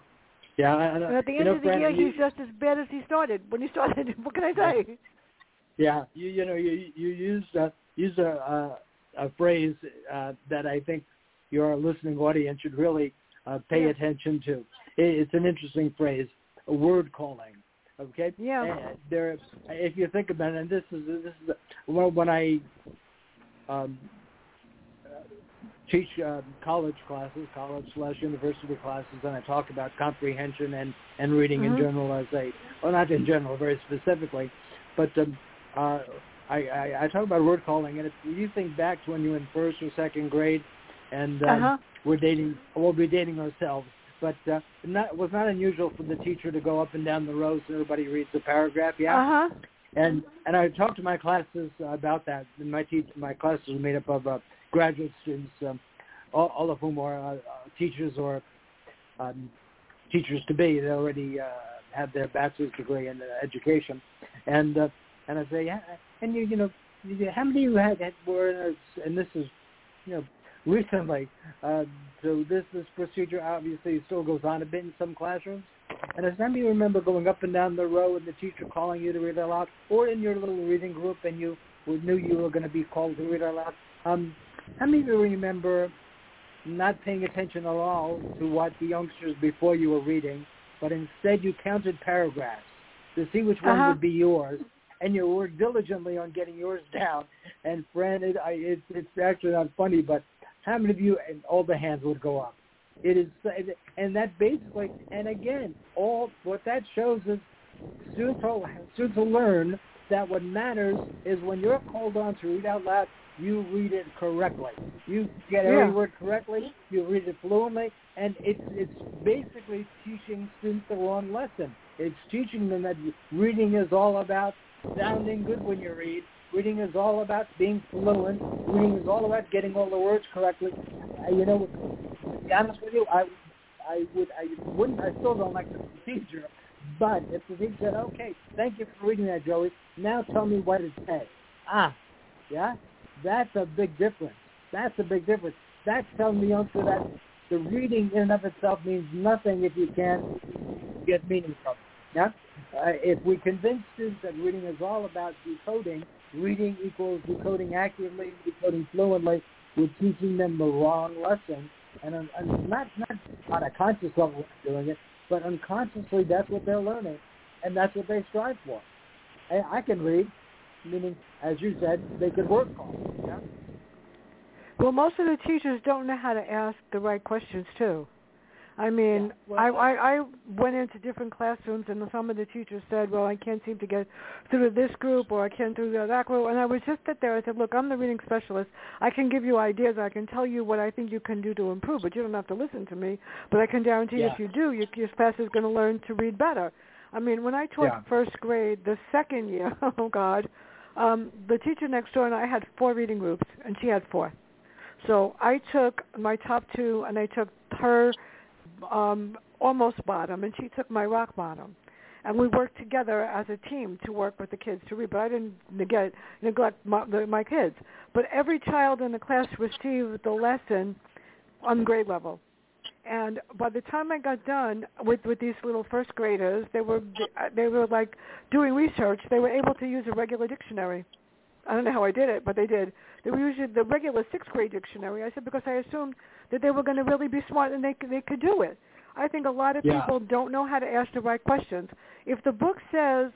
Yeah, and at the end know, of the year, he's just as bad as he started. When he started, what can I say? Yeah, you you know you you used uh, used a a, a phrase uh, that I think your listening audience should really uh, pay yeah. attention to. It, it's an interesting phrase word calling. Okay. Yeah. And there, if you think about it, and this is this is when I um, teach uh, college classes, college slash university classes, and I talk about comprehension and and reading mm-hmm. in general as a well, not in general, very specifically, but um, uh, I, I I talk about word calling, and if you think back to when you were in first or second grade, and um, uh-huh. we're dating, we'll be dating ourselves but uh, not, it was not unusual for the teacher to go up and down the rows and everybody reads the paragraph. Yeah. Uh huh. And and I talked to my classes about that. And my teach my classes are made up of uh, graduate students, um, all, all of whom are uh, uh, teachers or um, teachers to be. They already uh, have their bachelor's degree in uh, education, and uh, and I say, yeah, and you you know, how many of you had, had were and this is you know recently. Uh, so this this procedure obviously still goes on a bit in some classrooms. And does anybody remember going up and down the row and the teacher calling you to read aloud, or in your little reading group and you knew you were going to be called to read aloud? Um, how many of you remember not paying attention at all to what the youngsters before you were reading, but instead you counted paragraphs to see which one uh-huh. would be yours, and you worked diligently on getting yours down. And friend, it, I, it's it's actually not funny, but how many of you and all the hands would go up? It is, and that basically, and again, all what that shows is students will, students will learn that what matters is when you're called on to read out loud, you read it correctly. You get every word correctly. You read it fluently, and it's it's basically teaching students the wrong lesson. It's teaching them that reading is all about sounding good when you read, Reading is all about being fluent. Reading is all about getting all the words correctly. Uh, you know, to be honest with you, I, I would, I wouldn't, I still don't like the procedure. But if the teacher said, "Okay, thank you for reading that, Joey. Now tell me what it says," ah, yeah, that's a big difference. That's a big difference. That's telling the youngster that the reading in and of itself means nothing if you can't get meaning from it. Yeah? Uh, if we convince students that reading is all about decoding, reading equals decoding accurately, decoding fluently, we're teaching them the wrong lesson. And, and not, not on a conscious level doing it, but unconsciously that's what they're learning. And that's what they strive for. I, I can read, meaning, as you said, they could work on. Yeah? Well, most of the teachers don't know how to ask the right questions too. I mean, Yeah, well, I, I I went into different classrooms, and some of the teachers said, "Well, I can't seem to get through to this group, or I can't through to that group." And I was just sit there. I said, "Look, I'm the reading specialist. I can give you ideas. I can tell you what I think you can do to improve, but you don't have to listen to me. But I can guarantee Yeah. if you do, your, your class is going to learn to read better." I mean, when I taught Yeah. first grade, the second year, oh God, um, the teacher next door and I had four reading groups, and she had four. So I took my top two, and I took her um, almost bottom, and she took my rock bottom. And we worked together as a team to work with the kids to read. But I didn't neglect, neglect my, my kids. But every child in the class received the lesson on grade level. And by the time I got done with with these little first graders, they were they were like doing research. They were able to use a regular dictionary. I don't know how I did it, but they did. They were using the regular sixth grade dictionary. I said because I assumed that they were going to really be smart and they they could do it. I think a lot of Yeah. people don't know how to ask the right questions. If the book says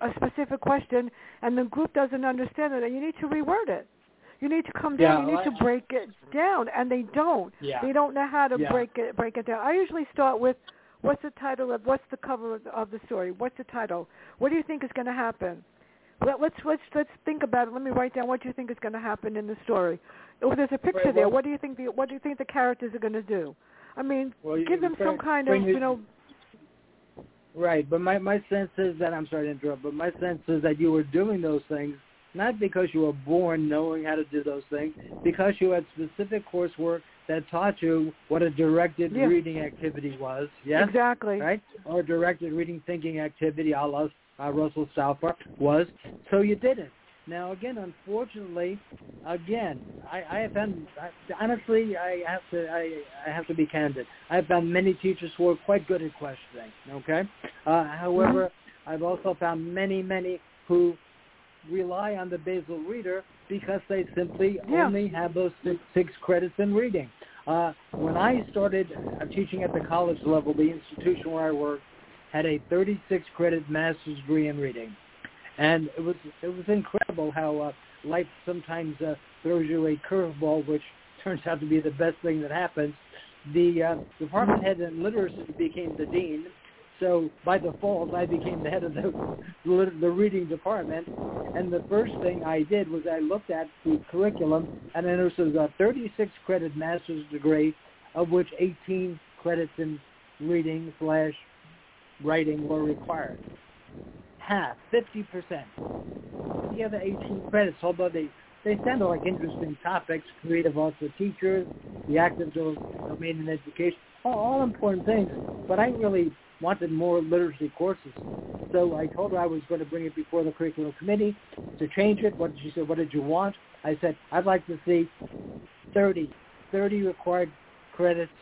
a specific question and the group doesn't understand it, then you need to reword it. You need to come down. Yeah, you need I- to break it down, and they don't. Yeah. They don't know how to Yeah. break it break it down. I usually start with what's the title of what's the cover of, of the story? What's the title? What do you think is going to happen? Well, let's let's let's think about it. Let me write down what you think is going to happen in the story. Oh, there's a picture Right, there. what do you think the what do you think the characters are going to do? I mean, Well, give them some kind of you know. Right, but my my sense is that I'm sorry to interrupt, but my sense is that you were doing those things not because you were born knowing how to do those things, because you had specific coursework that taught you what a directed Yeah. reading activity was. Yes, Exactly. right, or directed reading thinking activity, a la uh, Russell Stauffer was. So you didn't. Now again, unfortunately, again, I, I have found I, honestly, I have to I, I have to be candid. I have found many teachers who are quite good at questioning. Okay, uh, however, I've also found many many who rely on the basal reader because they simply Yeah. only have those six, six credits in reading. Uh, when I started uh, teaching at the college level, the institution where I worked had a 36 credit master's degree in reading, and it was it was incredible how uh, life sometimes uh, throws you a curveball, which turns out to be the best thing that happens. The uh, department head in literacy became the dean, so by default, I became the head of the the reading department. And the first thing I did was I looked at the curriculum, and I noticed it was a 36 credit master's degree, of which 18 credits in reading slash writing were required. Half, 50 percent. The other 18 credits, although they they sounded like interesting topics, creative arts for teachers, the affective domain in education, all, all important things. But I really wanted more literacy courses. So I told her I was going to bring it before the curriculum committee to change it. What she said, what did you want? I said, I'd like to see 30, 30 required credits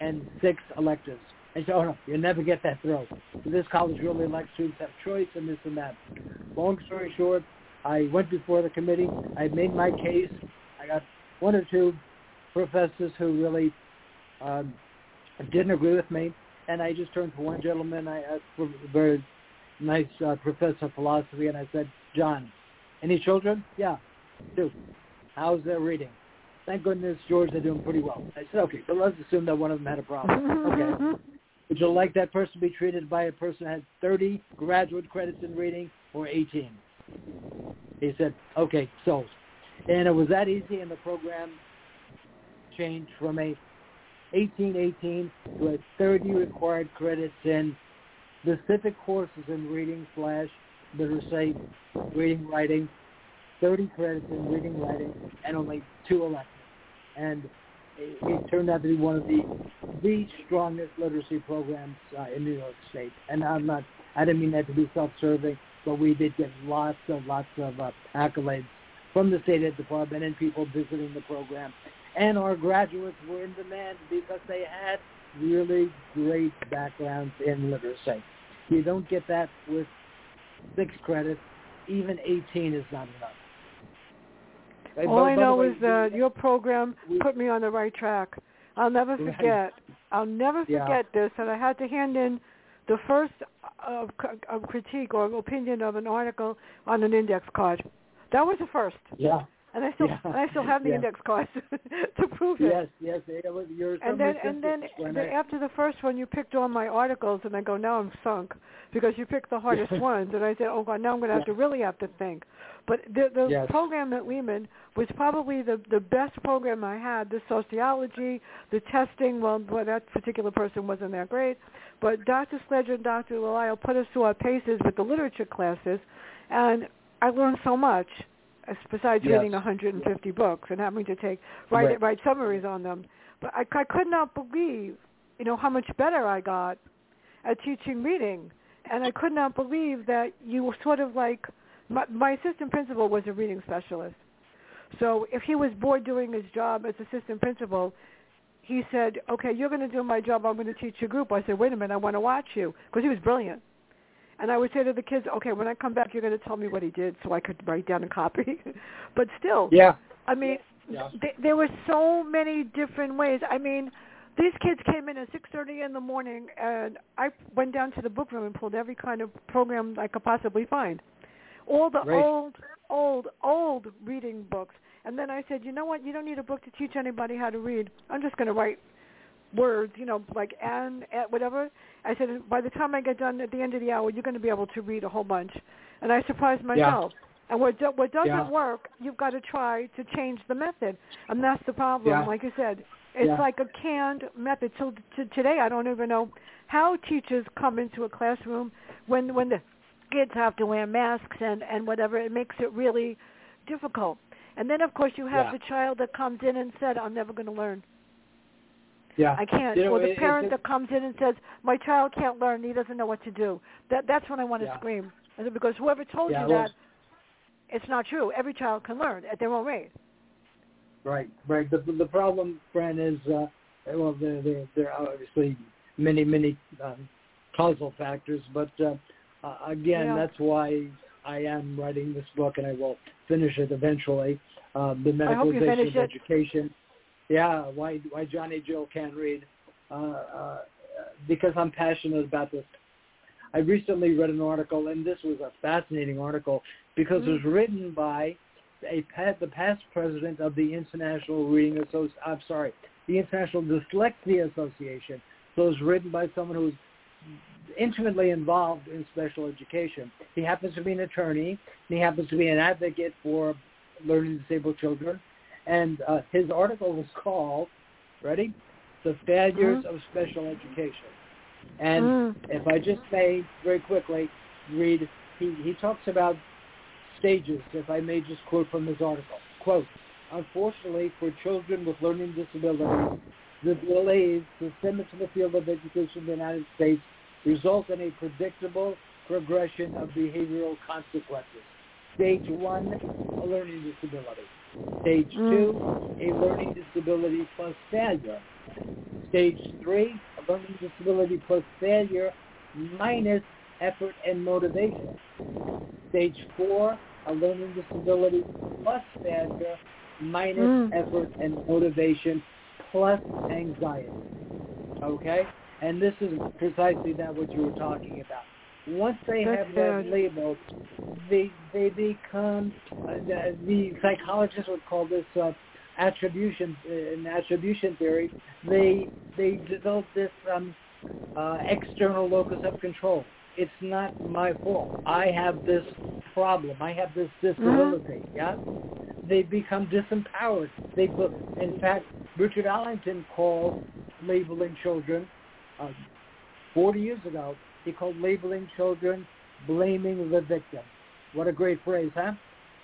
and six electives. And said, oh no, you'll never get that through. This college really likes students have choice and this and that. Long story short, I went before the committee. I made my case. I got one or two professors who really um, didn't agree with me, and I just turned to one gentleman, I asked for a very nice uh, professor of philosophy, and I said, John, any children? Yeah, two. How's their reading? Thank goodness, George, they're doing pretty well. I said, okay, but let's assume that one of them had a problem. Okay. Would you like that person to be treated by a person who had 30 graduate credits in reading or 18? He said, okay, sold. And it was that easy, and the program changed from a 1818 to a 30 required credits in specific courses in reading slash literacy, reading, writing, 30 credits in reading, writing, and only two electives. And it, turned out to be one of the the strongest literacy programs uh, in New York State. And I'm not, I didn't mean that to be self-serving, but we did get lots of lots of uh, accolades from the state ed department and people visiting the program. And our graduates were in demand because they had really great backgrounds in literacy. You don't get that with six credits. Even 18 is not enough. All I know way, is that your program put me on the right track. I'll never forget. I'll never Yeah. forget this. And I had to hand in the first uh, critique or opinion of an article on an index card. That was the first. Yeah. And I still Yeah. and I still have the Yeah. index cards to prove it. Yes, yes. You're and then and then the, after the first one, you picked all my articles, and I go, now I'm sunk because you picked the hardest ones, and I said, oh God, now I'm going to have to really have to think. But the the Yes. program at Lehman was probably the the best program I had. The sociology, the testing. Well, well, that particular person wasn't that great, but Dr. Sledger and Dr. Delisle put us through our paces with the literature classes, and I learned so much. Uh, as- Besides Yes. reading 150 books and having to take write Right. write summaries on them, but I, I could not believe, you know, how much better I got at teaching reading, and I could not believe that you were sort of like my, my assistant principal was a reading specialist. So if he was bored doing his job as assistant principal, he said, "Okay, you're going to do my job. I'm going to teach your group." I said, "Wait a minute, I want to watch you," because he was brilliant. And I would say to the kids, "Okay, when I come back, you're going to tell me what he did, so I could write down and copy." but still, Yeah. I mean, Yeah. th- there were so many different ways. I mean, these kids came in at 6:30 in the morning, and I went down to the book room and pulled every kind of program I could possibly find. All the Right. old, old, old reading books. And then I said, you know what? You don't need a book to teach anybody how to read. I'm just going to write words, you know, like and, and whatever. I said, by the time I get done at the end of the hour, you're going to be able to read a whole bunch. And I surprised myself. And what do, what doesn't Yeah. work, you've got to try to change the method, and that's the problem. Yeah. Like you said, it's Yeah. like a canned method. So t- today, I don't even know how teachers come into a classroom when when the kids have to wear masks and and whatever. It makes it really difficult. And then, of course, you have Yeah. the child that comes in and said, "I'm never going to learn. Yeah. I can't." You know, or the it- parent that comes in and says, "My child can't learn. He doesn't know what to do." That that's when I want to Yeah. scream. Because whoever told Yeah, you that, it's not true. Every child can learn at their own rate. Right, right. The the problem, Fran, is uh, well, there there there are obviously many many um, causal factors, but uh, uh, again, Yeah. that's why I am writing this book, and I will finish it eventually. Uh, the I hope you medicalization of education. Yeah, why why Johnny Jill can't read? Uh, uh, because I'm passionate about this. I recently read an article, and this was a fascinating article because it was written by a the past president of the International Reading Association. I'm sorry, the International Dyslexia Association. So it was written by someone who's intimately involved in special education. He happens to be an attorney. And he happens to be an advocate for learning disabled children. And uh, his article was called, ready? The Failures of Special Education. And Mm. if I just may very quickly read, he, he talks about stages, if I may just quote from his article. Quote, unfortunately for children with learning disabilities, the delays systemic to the field of education in the United States result in a predictable progression of behavioral consequences. Stage one, a learning disability. Stage two, a learning disability plus failure. Stage three, a learning disability plus failure minus effort and motivation. Stage four, a learning disability plus failure minus Mm. effort and motivation plus anxiety. Okay? And this is precisely that what you were talking about. Once they That's have that sad. label, they they become uh, the, the psychologists would call this uh, attribution uh, in attribution theory. They they develop this um, uh, external locus of control. It's not my fault. I have this problem. I have this disability. Yeah, they become disempowered. They, in fact, Richard Allington called labeling children uh, 40 years ago. He called labeling children blaming the victim. What a great phrase, huh?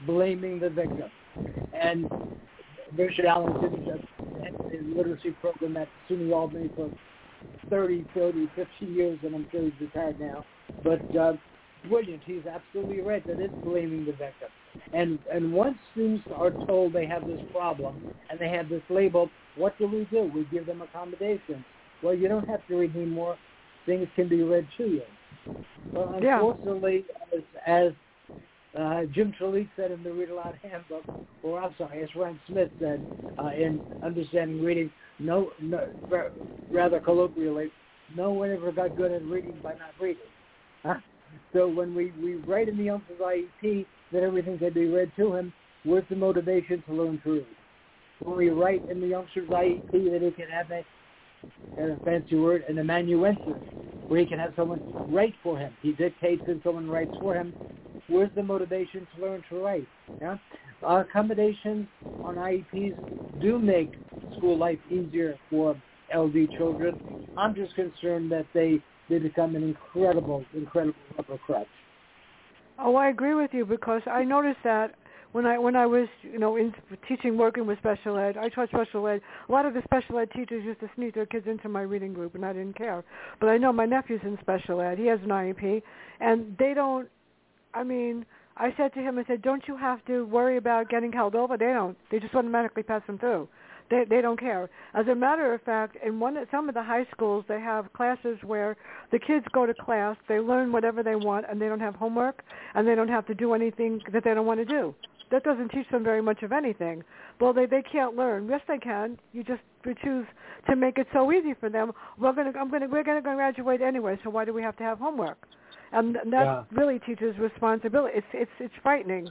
Blaming the victim. And Richard Allington had his literacy program at SUNY Albany for 30, 30, 50 years, and I'm sure he's retired now. But uh, brilliant. He's absolutely right that it's blaming the victim. And and once students are told they have this problem and they have this label, what do we do? We give them accommodations. Well, you don't have to read anymore. Things can be read to you. Well, Yeah. unfortunately, as, as uh, Jim Trelease said in the Read Aloud Handbook, or I'm sorry, as Ryan Smith said uh, in Understanding Reading, no, no, rather colloquially, no one ever got good at reading by not reading. Huh? So when we, we write in the youngster's IEP that everything can be read to him, where's the motivation to learn to read? When we write in the youngster's IEP that he can have a, a fancy word, an amanuensis, where he can have someone write for him. He dictates and someone writes for him. Where's the motivation to learn to write? Yeah? Uh, accommodations on IEPs do make school life easier for LD children. I'm just concerned that they they become an incredible, incredible rubber crutch. Oh, I agree with you because I noticed that when I when I was you know in teaching working with special ed, I taught special ed. A lot of the special ed teachers used to sneak their kids into my reading group, and I didn't care. But I know my nephew's in special ed; he has an IEP, and they don't. I mean, I said to him, I said, "Don't you have to worry about getting held over? They don't. They just automatically pass them through." They they don't care. As a matter of fact, in one some of the high schools, they have classes where the kids go to class, they learn whatever they want, and they don't have homework, and they don't have to do anything that they don't want to do. That doesn't teach them very much of anything. Well, they they can't learn. Yes, they can. You just choose to make it so easy for them. We're gonna I'm gonna we're gonna graduate anyway. So why do we have to have homework? And that yeah. really teaches responsibility. It's it's it's frightening.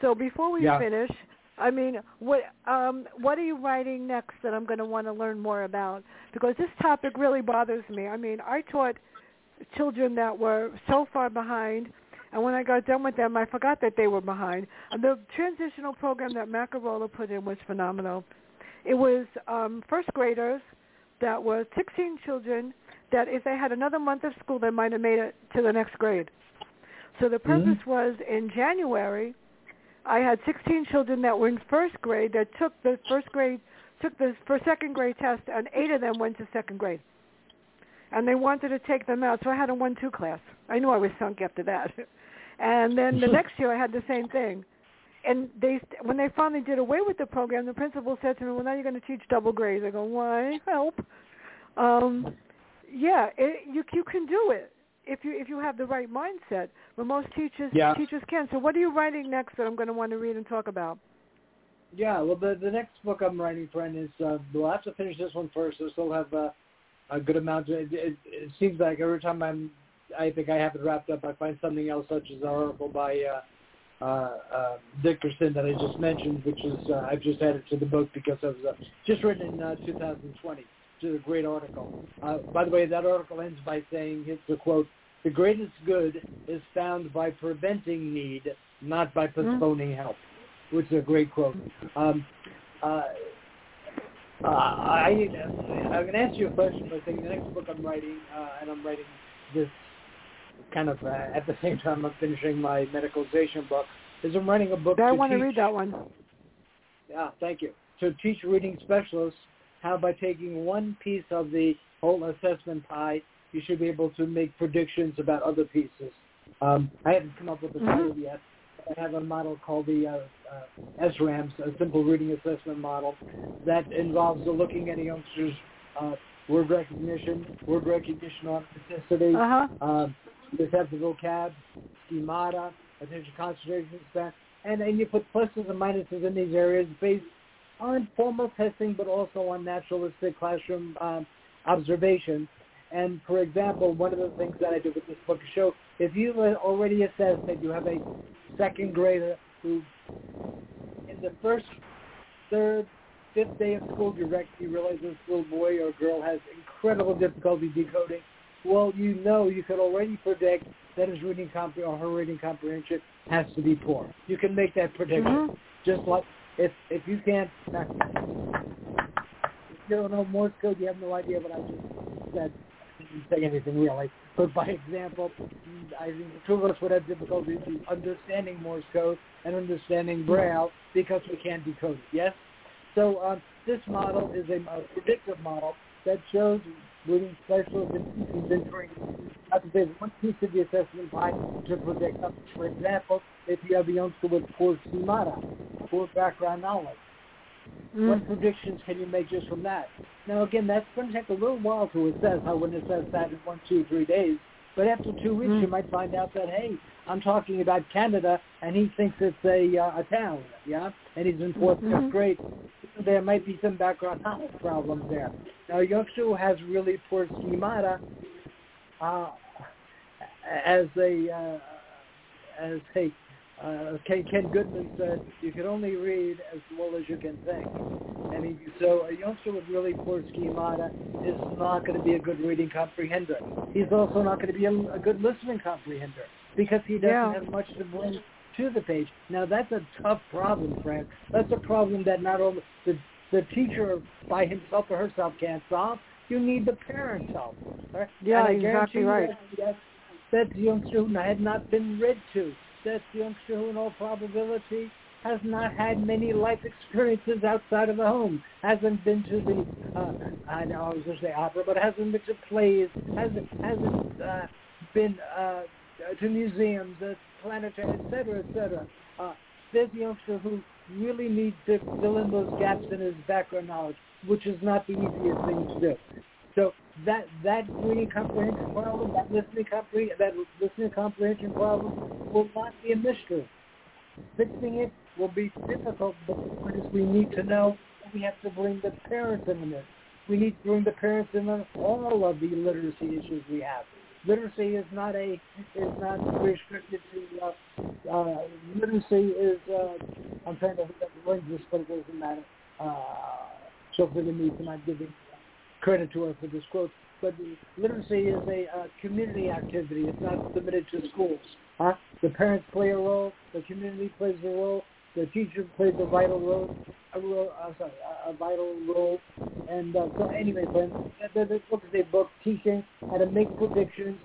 So before we yeah. finish, I mean, what um, what are you writing next that I'm going to want to learn more about? Because this topic really bothers me. I mean, I taught children that were so far behind, and when I got done with them, I forgot that they were behind. And the transitional program that Macarola put in was phenomenal. It was um, first graders that was 16 children that if they had another month of school, they might have made it to the next grade. So the purpose mm-hmm. was in January I had 16 children that were in first grade that took the first grade, took the for second grade test, and eight of them went to second grade. And they wanted to take them out, so I had a one-two class. I knew I was sunk after that. and then the next year I had the same thing. And they, when they finally did away with the program, the principal said to me, "Well, now you're going to teach double grades." I go, "Why? Help." Um, yeah, it, you you can do it if you if you have the right mindset. But most teachers yeah. teachers can't." So what are you writing next that I'm going to want to read and talk about? Yeah, well, the the next book I'm writing, Fran, is uh, we'll have to finish this one first. I still have uh, a good amount. It, it, it seems like every time I'm, I think I have it wrapped up, I find something else, such as an article by uh, uh, uh, Dickerson that I just mentioned, which is uh, I've just added to the book because it was uh, just written in uh, 2020 to a great article. Uh, by the way, that article ends by saying, it's a quote, the greatest good is found by preventing need, not by mm-hmm. postponing mm-hmm. help, which is a great quote. Um, uh, uh, I, I'm going to answer your question by saying the next book I'm writing, uh, and I'm writing this kind of uh, at the same time I'm finishing my medicalization book, is I'm writing a book. I want teach, to read that one. Yeah, thank you. To teach reading specialists how by taking one piece of the whole assessment pie, you should be able to make predictions about other pieces. Um, I haven't come up with a mm-hmm. title yet. I have a model called the uh, uh, SRAMS, a simple reading assessment model, that involves looking at a youngster's uh, word recognition, word recognition authenticity, uh-huh. uh, receptive vocab, schemata, attention concentration span, and, and you put pluses and minuses in these areas based on formal testing, but also on naturalistic classroom um, observation. And for example, one of the things that I do with this book is show if you already assess that you have a second grader who, in the first, third, fifth day of school, you, rec- you realize this little boy or girl has incredible difficulty decoding. Well, you know you could already predict that his reading compre- or her reading comprehension has to be poor. You can make that prediction, mm-hmm. just like if if you can't if you don't know Morse code, you have no idea what I just said. I didn't say anything really. But by example, I think the two of us would have difficulty understanding Morse code and understanding Braille because we can't decode it. Yes. So um, this model is a, a predictive model that shows reading specialists and teachers not to say one piece of the assessment by to predict. For example, if you have a youngster with poor schemata, poor background knowledge, mm. what predictions can you make just from that? Now, again, that's going to take a little while to assess. I wouldn't assess that in one, two, three days. But after two weeks, mm. you might find out that, hey, I'm talking about Canada, and he thinks it's a, uh, a town, yeah? And he's in 4th mm-hmm. grade. There might be some background knowledge problems there. Now, a has really poor schemata, uh, as a uh, as a uh, Ken, Ken Goodman said, you can only read as well as you can think. And he, so a youngster with really poor schemata is not going to be a good reading comprehender. He's also not going to be a, a good listening comprehender because he doesn't Yeah. have much to bring to the page. Now that's a tough problem, Fran. That's a problem that not only the the teacher by himself or herself can't solve. You need the parent's help. Right? Yeah, exactly right. That, that, youngster who had not been read to, that the youngster who in all probability has not had many life experiences outside of the home, hasn't been to the, uh, I know I was going to say opera, but hasn't been to plays, hasn't, hasn't uh, been uh, to museums, uh, planetary, et cetera, et cetera. Uh, there's a youngster who really needs to fill in those gaps in his background knowledge, which is not the easiest thing to do. So that that reading comprehension problem, that listening compreh that listening comprehension problem will not be a mystery. Fixing it will be difficult, but the we need to know we have to bring the parents in on this. We need to bring the parents in on all of the literacy issues we have. Literacy is not a is not restricted to uh, uh, literacy is uh, I'm trying to look up the language, but it doesn't matter. Uh, so forgive me for not giving credit to her for this quote. But literacy is a uh, community activity. It's not limited to schools. Huh? The parents play a role. The community plays a role. The teacher plays a vital role. A role uh, sorry, a, vital role. And uh, so anyway, friends, the, the book is a book teaching how to make predictions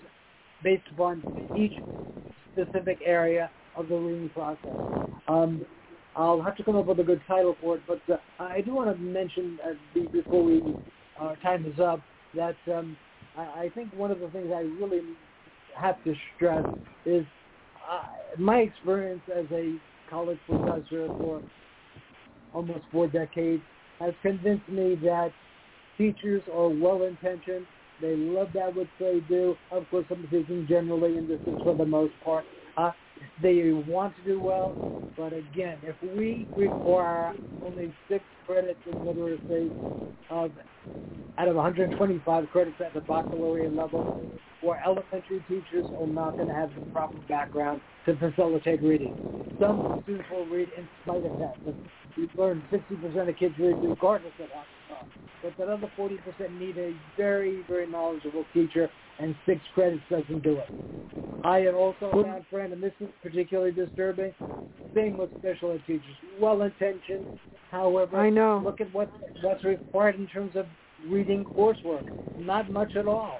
based upon each specific area of the reading process. Um, I'll have to come up with a good title for it, but uh, I do want to mention uh, before we our time is up that um, I, I think one of the things I really have to stress is uh, my experience as a college professor for almost four decades has convinced me that teachers are well-intentioned. They love that which they do. Of course, I'm speaking generally, and this is for the most part. Uh, they want to do well, but again, if we require only six credits in literacy of out of 125 credits at the baccalaureate level, or elementary teachers are not going to have the proper background to facilitate reading. Some students will read in spite of that. But we learn 60% of kids read regardless of how. But that other 40% need a very, very knowledgeable teacher, and six credits doesn't do it. I have also found, Fran, and this is particularly disturbing, same with special ed teachers. Well-intentioned, however, I know. look at what what's required in terms of reading coursework. Not much at all.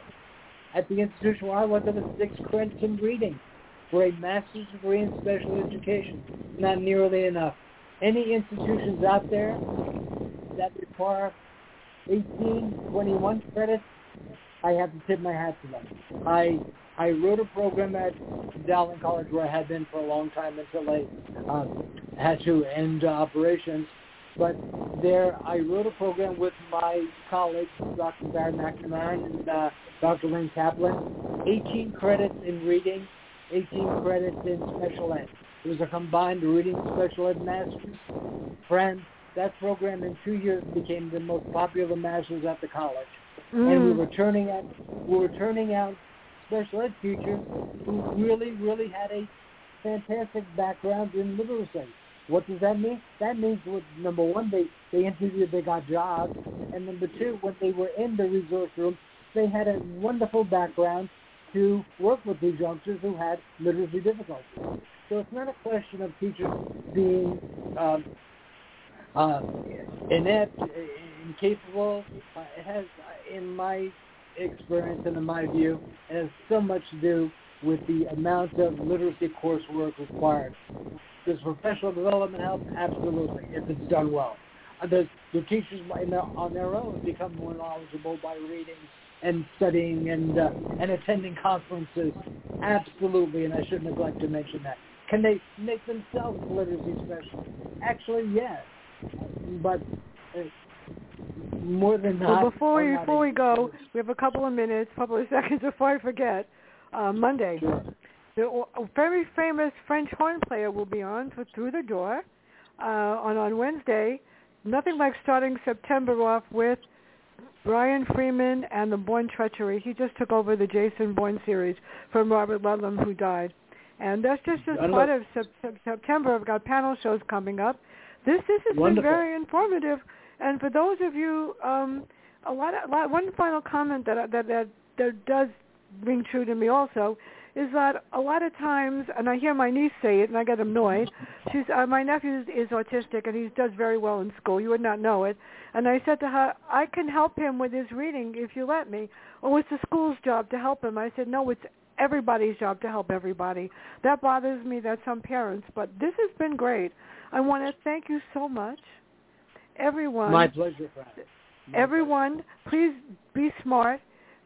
At the institution where I went, there was six credits in reading for a master's degree in special education. Not nearly enough. Any institutions out there that require 18, 21 credits, I have to tip my hat to them. I I wrote a program at Dowling College where I had been for a long time until I um, had to end uh, operations. But there, I wrote a program with my colleagues, Dr. Barry McNamara and uh, Dr. Lynn Kaplan, 18 credits in reading, 18 credits in special ed. It was a combined reading special ed master's. Friends, that program in two years became the most popular master's at the college. And we Mm. were turning out, we were turning out special ed teachers who really, really had a fantastic background in literacy. What does that mean? That means, what, number one, they, they interviewed, they got jobs, and number two, when they were in the resource room, they had a wonderful background to work with these youngsters who had literacy difficulties. So it's not a question of teachers being um, uh, inept, incapable. Uh, it has, uh, in my experience and in my view, it has so much to do with the amount of literacy coursework required. Does professional development help? Absolutely, if it's done well. Uh, Does the teachers on their own become more knowledgeable by reading and studying and uh, and attending conferences? Absolutely, and I shouldn't neglect to mention that. Can they make themselves literacy specialists? Actually, yes, but uh, more than not. Well, before we before we go, we have a couple of minutes, a couple of seconds before I forget. Uh, Monday, Sure. the a very famous French horn player will be on for Through the Door uh, on on Wednesday. Nothing like starting September off with Brian Freeman and the Bourne Treachery. He just took over the Jason Bourne series from Robert Ludlum, who died. And that's just as part of sep- September. I've got panel shows coming up. This this has Wonderful. been very informative. And for those of you, um, a lot, of, a lot. One final comment that that that that does ring true to me also is that a lot of times, and I hear my niece say it, and I get annoyed. She's uh, my nephew is, is autistic, and he does very well in school. You would not know it. And I said to her, I can help him with his reading if you let me. Oh, it's the school's job to help him. I said, no, it's everybody's job to help everybody. That bothers me. That some parents, but this has been great. I want to thank you so much, everyone. My pleasure. My everyone, please be smart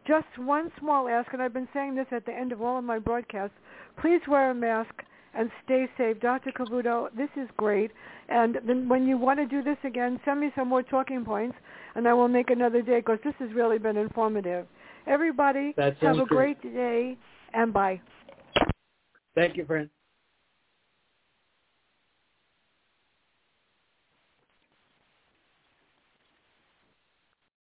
just one small ask, and I've been saying this at the end of all of my broadcasts. Please wear a mask and stay safe. Dr. Cavuto, this is great. And then when you want to do this again, send me some more talking points, and I will make another day because this has really been informative. Everybody, have a great. great day, and bye. Thank you, friend.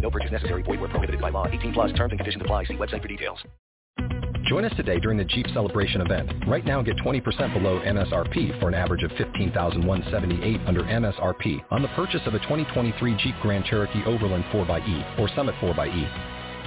No purchase necessary. Void where prohibited by law. 18 plus terms and conditions apply. See website for details. Join us today during the Jeep Celebration event. Right now, get 20% below MSRP for an average of 15178 under MSRP on the purchase of a 2023 Jeep Grand Cherokee Overland 4xE or Summit 4xE.